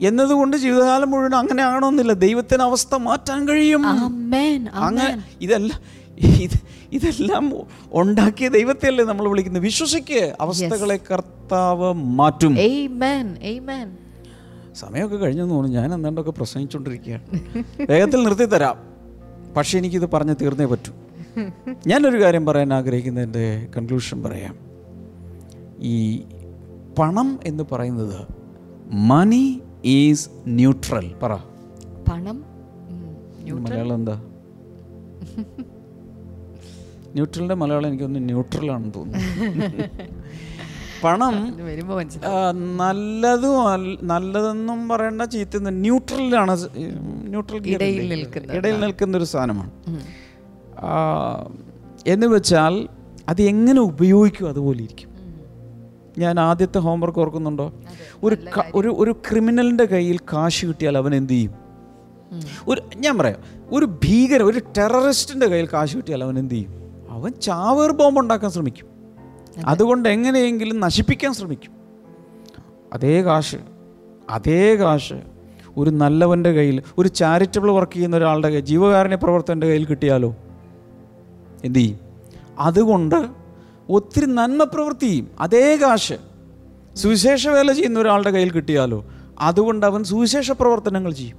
എന്നതുകൊണ്ട് ജീവിതകാലം മുഴുവൻ അങ്ങനെ ആകണമെന്നില്ല. ദൈവത്തിന് അവസ്ഥ മാറ്റാൻ കഴിയും. ആമേൻ അങ്ങനെ ഇതല്ല ഇത് ഇതെല്ലാം ഉണ്ടാക്കിയ ദൈവത്തെയല്ലേ നമ്മൾ വിളിക്കുന്നത്? വിശ്വസിക്കുക അവസ്ഥകളെ കർത്താവ് മാറ്റും. ആമേൻ ആമേൻ സമയമൊക്കെ കഴിഞ്ഞെന്ന് തോന്നുന്നു. ഞാൻ എന്താണ്ടൊക്കെ പ്രസംഗിച്ചുകൊണ്ടിരിക്കുകയാണ് വേഗത്തിൽ നിർത്തി തരാം പക്ഷേ എനിക്കിത് പറഞ്ഞ് തീർന്നേ പറ്റൂ. ഞാനൊരു കാര്യം പറയാൻ ആഗ്രഹിക്കുന്നതിന്റെ കൺക്ലൂഷൻ പറയാം. ഈ പണം എന്ന് പറയുന്നത് മണി ഈസ് ന്യൂട്രൽ പറ. പണം? മലയാളം എന്താ? ന്യൂട്രലിന്റെ മലയാളം എനിക്കൊന്ന് ന്യൂട്രലാണെന്ന് തോന്നുന്നു. പണം നല്ലതും നല്ലതെന്നും പറയേണ്ട ചീത്ത ന്യൂട്രലാണ് ന്യൂട്രൽ ഇടയിൽ നിൽക്കുന്ന ഇടയിൽ നിൽക്കുന്ന ഒരു സാധനമാണ്. എന്ന് വെച്ചാൽ അത് എങ്ങനെ ഉപയോഗിക്കും അതുപോലെ ഇരിക്കും. ഞാൻ ആദ്യത്തെ ഹോംവർക്ക് ഓർക്കുന്നുണ്ടോ? ഒരു ഒരു ഒരു ക്രിമിനലിന്റെ കയ്യിൽ കാശ് കിട്ടിയാൽ അവൻ എന്ത് ചെയ്യും? ഒരു ഞാൻ പറയാം ഒരു ഭീകര ഒരു ടെററിസ്റ്റിന്റെ കയ്യിൽ കാശ് കിട്ടിയാൽ അവൻ എന്ത് ചെയ്യും? അവൻ ചാവേർ ബോംബ് ഉണ്ടാക്കാൻ ശ്രമിക്കും. അതുകൊണ്ട് എങ്ങനെയെങ്കിലും നശിപ്പിക്കാൻ ശ്രമിക്കും. അതേ കാശ് അതേ കാശ് ഒരു നല്ലവന്റെ കയ്യിൽ ഒരു ചാരിറ്റബിൾ വർക്ക് ചെയ്യുന്ന ഒരാളുടെ കയ്യിൽ ജീവകാരുണ്യ പ്രവർത്തകന്റെ കയ്യിൽ കിട്ടിയാലോ? എന്തു ചെയ്യും? അതുകൊണ്ട് ഒത്തിരി നന്മ പ്രവൃത്തി അതേ കാശ് സുവിശേഷ വേല ചെയ്യുന്ന ഒരാളുടെ കയ്യിൽ കിട്ടിയാലോ? അതുകൊണ്ട് അവൻ സുവിശേഷ പ്രവർത്തനങ്ങൾ ചെയ്യും.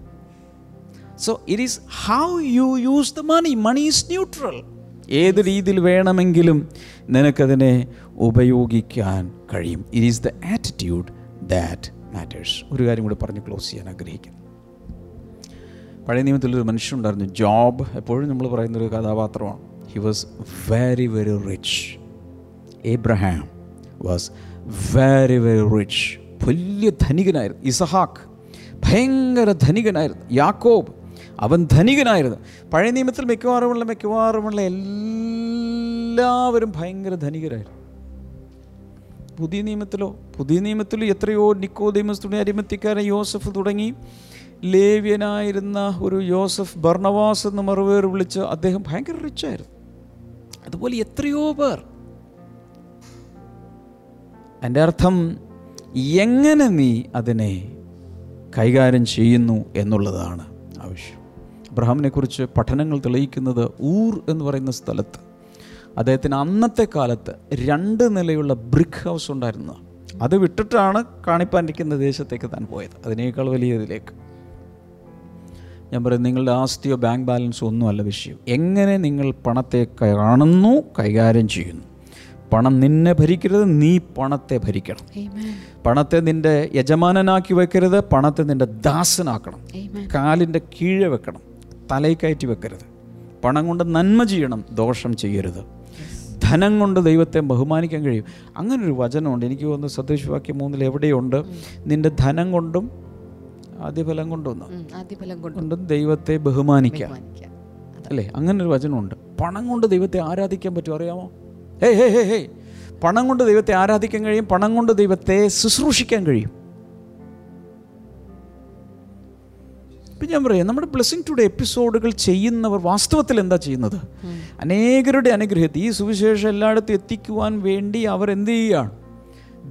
So it is how you use the money money is neutral ഏത് രീതിയിൽ വേണമെങ്കിലും നിനക്കതിനെ ഉപയോഗിക്കാൻ കഴിയും. It is the attitude that matters ഒരു കാര്യം കൂടി പറഞ്ഞ് ക്ലോസ് ചെയ്യാൻ ആഗ്രഹിക്കുന്നു. പഴയ നിയമത്തിൽ ഒരു മനുഷ്യനുണ്ടായിരുന്നു ജോബ് എപ്പോഴും നമ്മൾ പറയുന്നൊരു കഥാപാത്രമാണ്. He was very very rich Abraham was very very rich വലിയ ധനികനായിരുന്നു. ഇസഹാക്ക് ഭയങ്കര ധനികനായിരുന്നു. യാക്കോബ് അവൻ ധനികനായിരുന്നു. പഴയ നിയമത്തിൽ മിക്കവാറുമുള്ള മിക്കവാറുമുള്ള എല്ലാവരും ഭയങ്കര ധനികരായിരുന്നു. പുതിയ നിയമത്തിലോ പുതിയ നിയമത്തിലോ എത്രയോ നിക്കോദീമസ് തുടങ്ങിയ അരിമത്തിക്കാരൻ യോസഫ് തുടങ്ങി. ലേവ്യനായിരുന്ന ഒരു യോസഫ് ഭർണവാസ് എന്ന് മറുപേർ വിളിച്ച് അദ്ദേഹം ഭയങ്കര റിച്ചായിരുന്നു അതുപോലെ എത്രയോ പേർ. എന്റെ അർത്ഥം എങ്ങനെ നീ അതിനെ കൈകാര്യം ചെയ്യുന്നു എന്നുള്ളതാണ്. അബ്രഹാമിനെ കുറിച്ച് പഠനങ്ങൾ തെളിയിക്കുന്നത് ഊർ എന്ന് പറയുന്ന സ്ഥലത്ത്. അദ്ദേഹത്തിന് അന്നത്തെ കാലത്ത് രണ്ട് നിലയുള്ള ബ്രിക്ക് ഹൗസ് ഉണ്ടായിരുന്നു. അത് വിട്ടിട്ടാണ് കാണിപ്പാനിരിക്കുന്ന ദേശത്തേക്ക് താൻ പോയത്. അതിനേക്കാൾ വലിയതിലേക്ക്. ഞാൻ പറയും നിങ്ങളുടെ ആസ്തിയോ ബാങ്ക് ബാലൻസോ ഒന്നുമല്ല വിഷയം എങ്ങനെ നിങ്ങൾ പണത്തെ കാണുന്നു കൈകാര്യം ചെയ്യുന്നു? പണം നിന്നെ ഭരിക്കരുത് നീ പണത്തെ ഭരിക്കണം. പണത്തെ നിന്റെ യജമാനനാക്കി വെക്കരുത് പണത്തെ നിന്റെ ദാസനാക്കണം. കാലിന്റെ കീഴെ വെക്കണം. തലയിൽ കയറ്റി വെക്കരുത്. പണം കൊണ്ട് നന്മ ചെയ്യണം ദോഷം ചെയ്യരുത്. ധനം കൊണ്ട് ദൈവത്തെ ബഹുമാനിക്കാൻ കഴിയും. അങ്ങനൊരു വചനമുണ്ട്. എനിക്ക് തോന്നുന്നു സദൃശ് വാക്യം മൂന്നിൽ എവിടെയുണ്ട്? നിന്റെ ധനം കൊണ്ടും ആദ്യഫലം കൊണ്ടും കൊണ്ടും. ദൈവത്തെ ബഹുമാനിക്കാം. അല്ലേ? അങ്ങനെ ഒരു വചനമുണ്ട്. പണം കൊണ്ട് ദൈവത്തെ ആരാധിക്കാൻ പറ്റുമോ അറിയാമോ? ഹേ ഹേ ഹേ ഹേ പണം കൊണ്ട് ദൈവത്തെ ആരാധിക്കാൻ കഴിയും പണം കൊണ്ട് ദൈവത്തെ ശുശ്രൂഷിക്കാൻ കഴിയും. ഇപ്പം ഞാൻ പറയാം നമ്മുടെ ബ്ലെസ്സിങ് ടുഡേ എപ്പിസോഡുകൾ ചെയ്യുന്നവർ വാസ്തവത്തിൽ എന്താ ചെയ്യുന്നത്? അനേകരുടെ അനുഗ്രഹത്തിൽ ഈ സുവിശേഷം എല്ലായിടത്തും എത്തിക്കുവാൻ വേണ്ടി അവർ എന്ത് ചെയ്യുകയാണ്?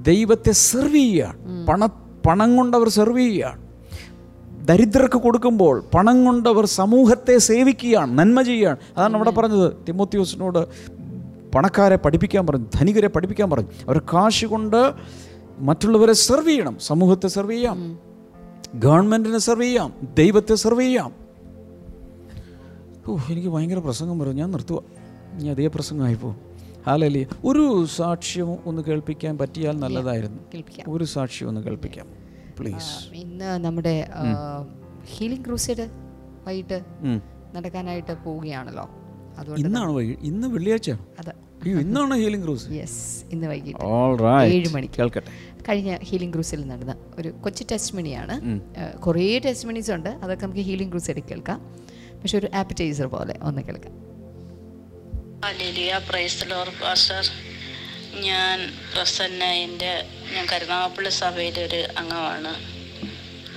ദൈവത്തെ സെർവ് ചെയ്യുകയാണ്. പണ പണം കൊണ്ട് അവർ സെർവ് ചെയ്യുകയാണ്. ദരിദ്രർക്ക് കൊടുക്കുമ്പോൾ പണം കൊണ്ടവർ സമൂഹത്തെ സേവിക്കുകയാണ് നന്മ ചെയ്യുകയാണ്. അതാണ് അവിടെ പറഞ്ഞത്. തിമോത്യോസിനോട് പണക്കാരെ പഠിപ്പിക്കാൻ പറഞ്ഞു ധനികരെ പഠിപ്പിക്കാൻ പറഞ്ഞു. അവർ കാശ് കൊണ്ട് മറ്റുള്ളവരെ സെർവ് ചെയ്യണം സമൂഹത്തെ സെർവ് ചെയ്യാം ഗവൺമെന്റിനെ സെർവ് ചെയ്യാം ദൈവത്തെ സെർവ് ചെയ്യാം. ഓ എനിക്ക് ഭയങ്കര പ്രസംഗം പറഞ്ഞു ഞാൻ നിർത്തുക ഇനി അതേ പ്രസംഗമായിപ്പോ ഹാലല്ലേ ഒരു സാക്ഷ്യം ഒന്ന് കേൾപ്പിക്കാൻ പറ്റിയാൽ നല്ലതായിരുന്നു. ഒരു സാക്ഷ്യം ഒന്ന് കേൾപ്പിക്കാം പ്ലീസ്. ഇന്ന് നമ്മുടെ ഹീലിംഗ് ക്രൂസൈഡ് വൈകിട്ട് നടക്കാനായിട്ട് പോവുകയാണല്ലോ. അതുകൊണ്ട് ഇന്നാണ് ഇന്ന് വെള്ളിയാഴ്ച അതെ. ഇന്നാണ് ഹീലിംഗ് ക്രൂസ്? യെസ് ഇന്ന് വൈകിട്ട്. ഏഴ് മണിക്ക്. കേൾക്കട്ടെ. കഴിഞ്ഞ ഹീലിംഗ് ക്രൂസിൽ നടന്ന ഒരു കൊച്ചു ടെസ്റ്റ് മണിയാണ് കുറേ ടെസ്റ്റ് മണീസ് ഉണ്ട്. അതൊക്കെ നമുക്ക് ഹീലിംഗ് ക്രൂസ് ക്രൂസൈഡ് കേൾക്കാം. പക്ഷെ ഒരു ആപ്പറ്റൈസർ പോലെ ഒന്ന് കേൾക്കാം. ഞാൻ പ്രസന്ന എന്റെ ഞാൻ കരുനാഗപ്പള്ളി സഭയിലെ ഒരു അംഗമാണ്.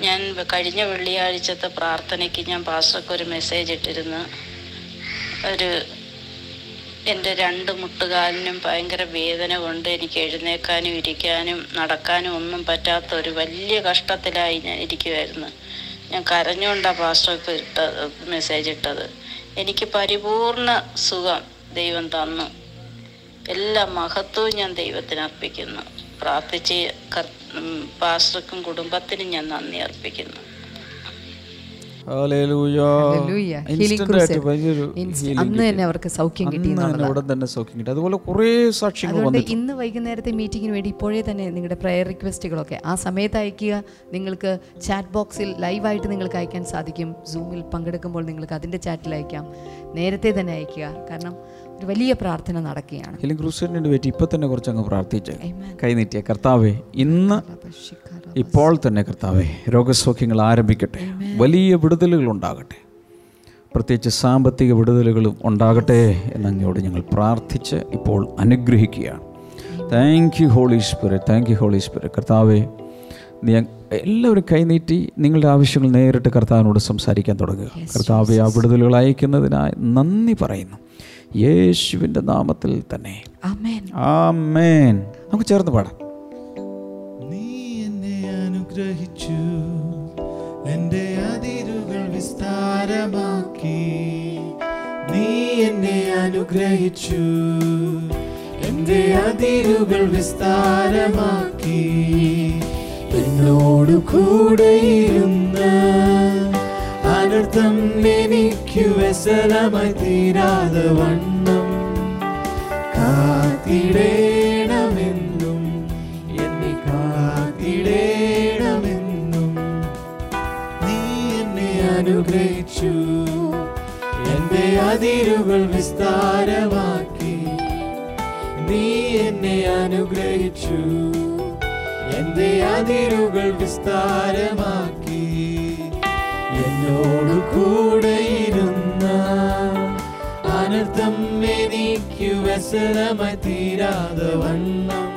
ഞാൻ കഴിഞ്ഞ വെള്ളിയാഴ്ചത്തെ പ്രാർത്ഥനയ്ക്ക് ഞാൻ പാസ്റ്റർക്ക് ഒരു മെസ്സേജ് ഇട്ടിരുന്നു. ഒരു എന്റെ രണ്ട് മുട്ടുകാലിനും ഭയങ്കര വേദന കൊണ്ട് എനിക്ക് എഴുന്നേക്കാനും ഇരിക്കാനും നടക്കാനും ഒന്നും പറ്റാത്ത ഒരു വലിയ കഷ്ടത്തിലായി ഞാൻ ഇരിക്കുമായിരുന്നു ഞാൻ കരഞ്ഞുകൊണ്ടാണ് പാസ്റ്റർക്ക് ഇട്ട മെസ്സേജ് ഇട്ടത്. എനിക്ക് പരിപൂർണ സുഖം ദൈവം തന്നു. എല്ലാ മഹത്വവും ഞാൻ ദൈവത്തിന് അർപ്പിക്കുന്നു. പ്രാർത്ഥിച്ച് പാസ്റ്റർക്കും കുടുംബത്തിനും ഞാൻ നന്ദി അർപ്പിക്കുന്നു. അന്ന്. തന്നെ അവർക്ക് സൗഖ്യം കിട്ടി. ഉടൻ തന്നെ സൗഖ്യം കിട്ടി. അതുപോലെ കുറേ സാക്ഷ്യങ്ങൾ ഇന്ന് വൈകുന്നേരത്തെ മീറ്റിങ്ങിന് വേണ്ടി ഇപ്പോഴേ തന്നെ നിങ്ങളുടെ പ്രയർ റിക്വസ്റ്റുകളൊക്കെ ആ സമയത്ത് അയക്കുക നിങ്ങൾക്ക് ചാറ്റ് ബോക്സിൽ ലൈവായിട്ട് നിങ്ങൾക്ക് അയക്കാൻ സാധിക്കും. സൂമിൽ പങ്കെടുക്കുമ്പോൾ നിങ്ങൾക്ക് അതിന്റെ ചാറ്റിൽ അയക്കാം നേരത്തെ തന്നെ അയക്കുക കാരണം ഒരു വലിയ പ്രാർത്ഥന നടക്കുകയാണ്. ഹീലിംഗ് ക്രൂസിന് പറ്റി ഇപ്പൊ തന്നെ കുറച്ച് അങ്ങ് പ്രാർത്ഥിച്ച്. കൈനീട്ടിയ കർത്താവേ ഇന്ന് ഇപ്പോൾ തന്നെ കർത്താവെ രോഗസൗഖ്യങ്ങൾ ആരംഭിക്കട്ടെ. വലിയ വിടുതലുകൾ ഉണ്ടാകട്ടെ. പ്രത്യേകിച്ച് സാമ്പത്തിക വിടുതലുകളും ഉണ്ടാകട്ടെ എന്നങ്ങയോട് ഞങ്ങൾ പ്രാർത്ഥിച്ച് ഇപ്പോൾ അനുഗ്രഹിക്കുകയാണ്. Thank you Holy Spirit thank you Holy Spirit കർത്താവെ എല്ലാവരും കൈനീട്ടി നിങ്ങളുടെ ആവശ്യങ്ങൾ നേരിട്ട് കർത്താവിനോട് സംസാരിക്കാൻ തുടങ്ങുക. കർത്താവെ ആ വിടുതലുകൾ അയക്കുന്നതിനായി നന്ദി പറയുന്നു. യേശുവിന്റെ നാമത്തിൽ തന്നെ. ആമേൻ നമുക്ക് ചേർന്ന് പാടാം. അനുഗ്രഹിച്ചു എന്റെ അതിരുകൾ വിസ്താരമാക്കി. നീ എന്നെ അനുഗ്രഹിച്ചു. എന്റെ അതിരുകൾ വിസ്താരമാക്കി. എന്നോടു കൂടെയിരുന്ന് അനർത്ഥം എനിക്ക് വ്യസനമായി തീരാതെ വണ്ണം കാത്തിടേണമെന്നും അതിരുകൾ വിസ്താരമാക്കി. നീ എന്നെ അനുഗ്രഹിച്ചു. എന്റെ അതിരുകൾ വിസ്താരമാക്കി. എന്നോട് കൂടെ ഇരുന്ന അനർത്ഥം എനിക്ക് വ്യസനമായി തീരാതെ വണ്ണം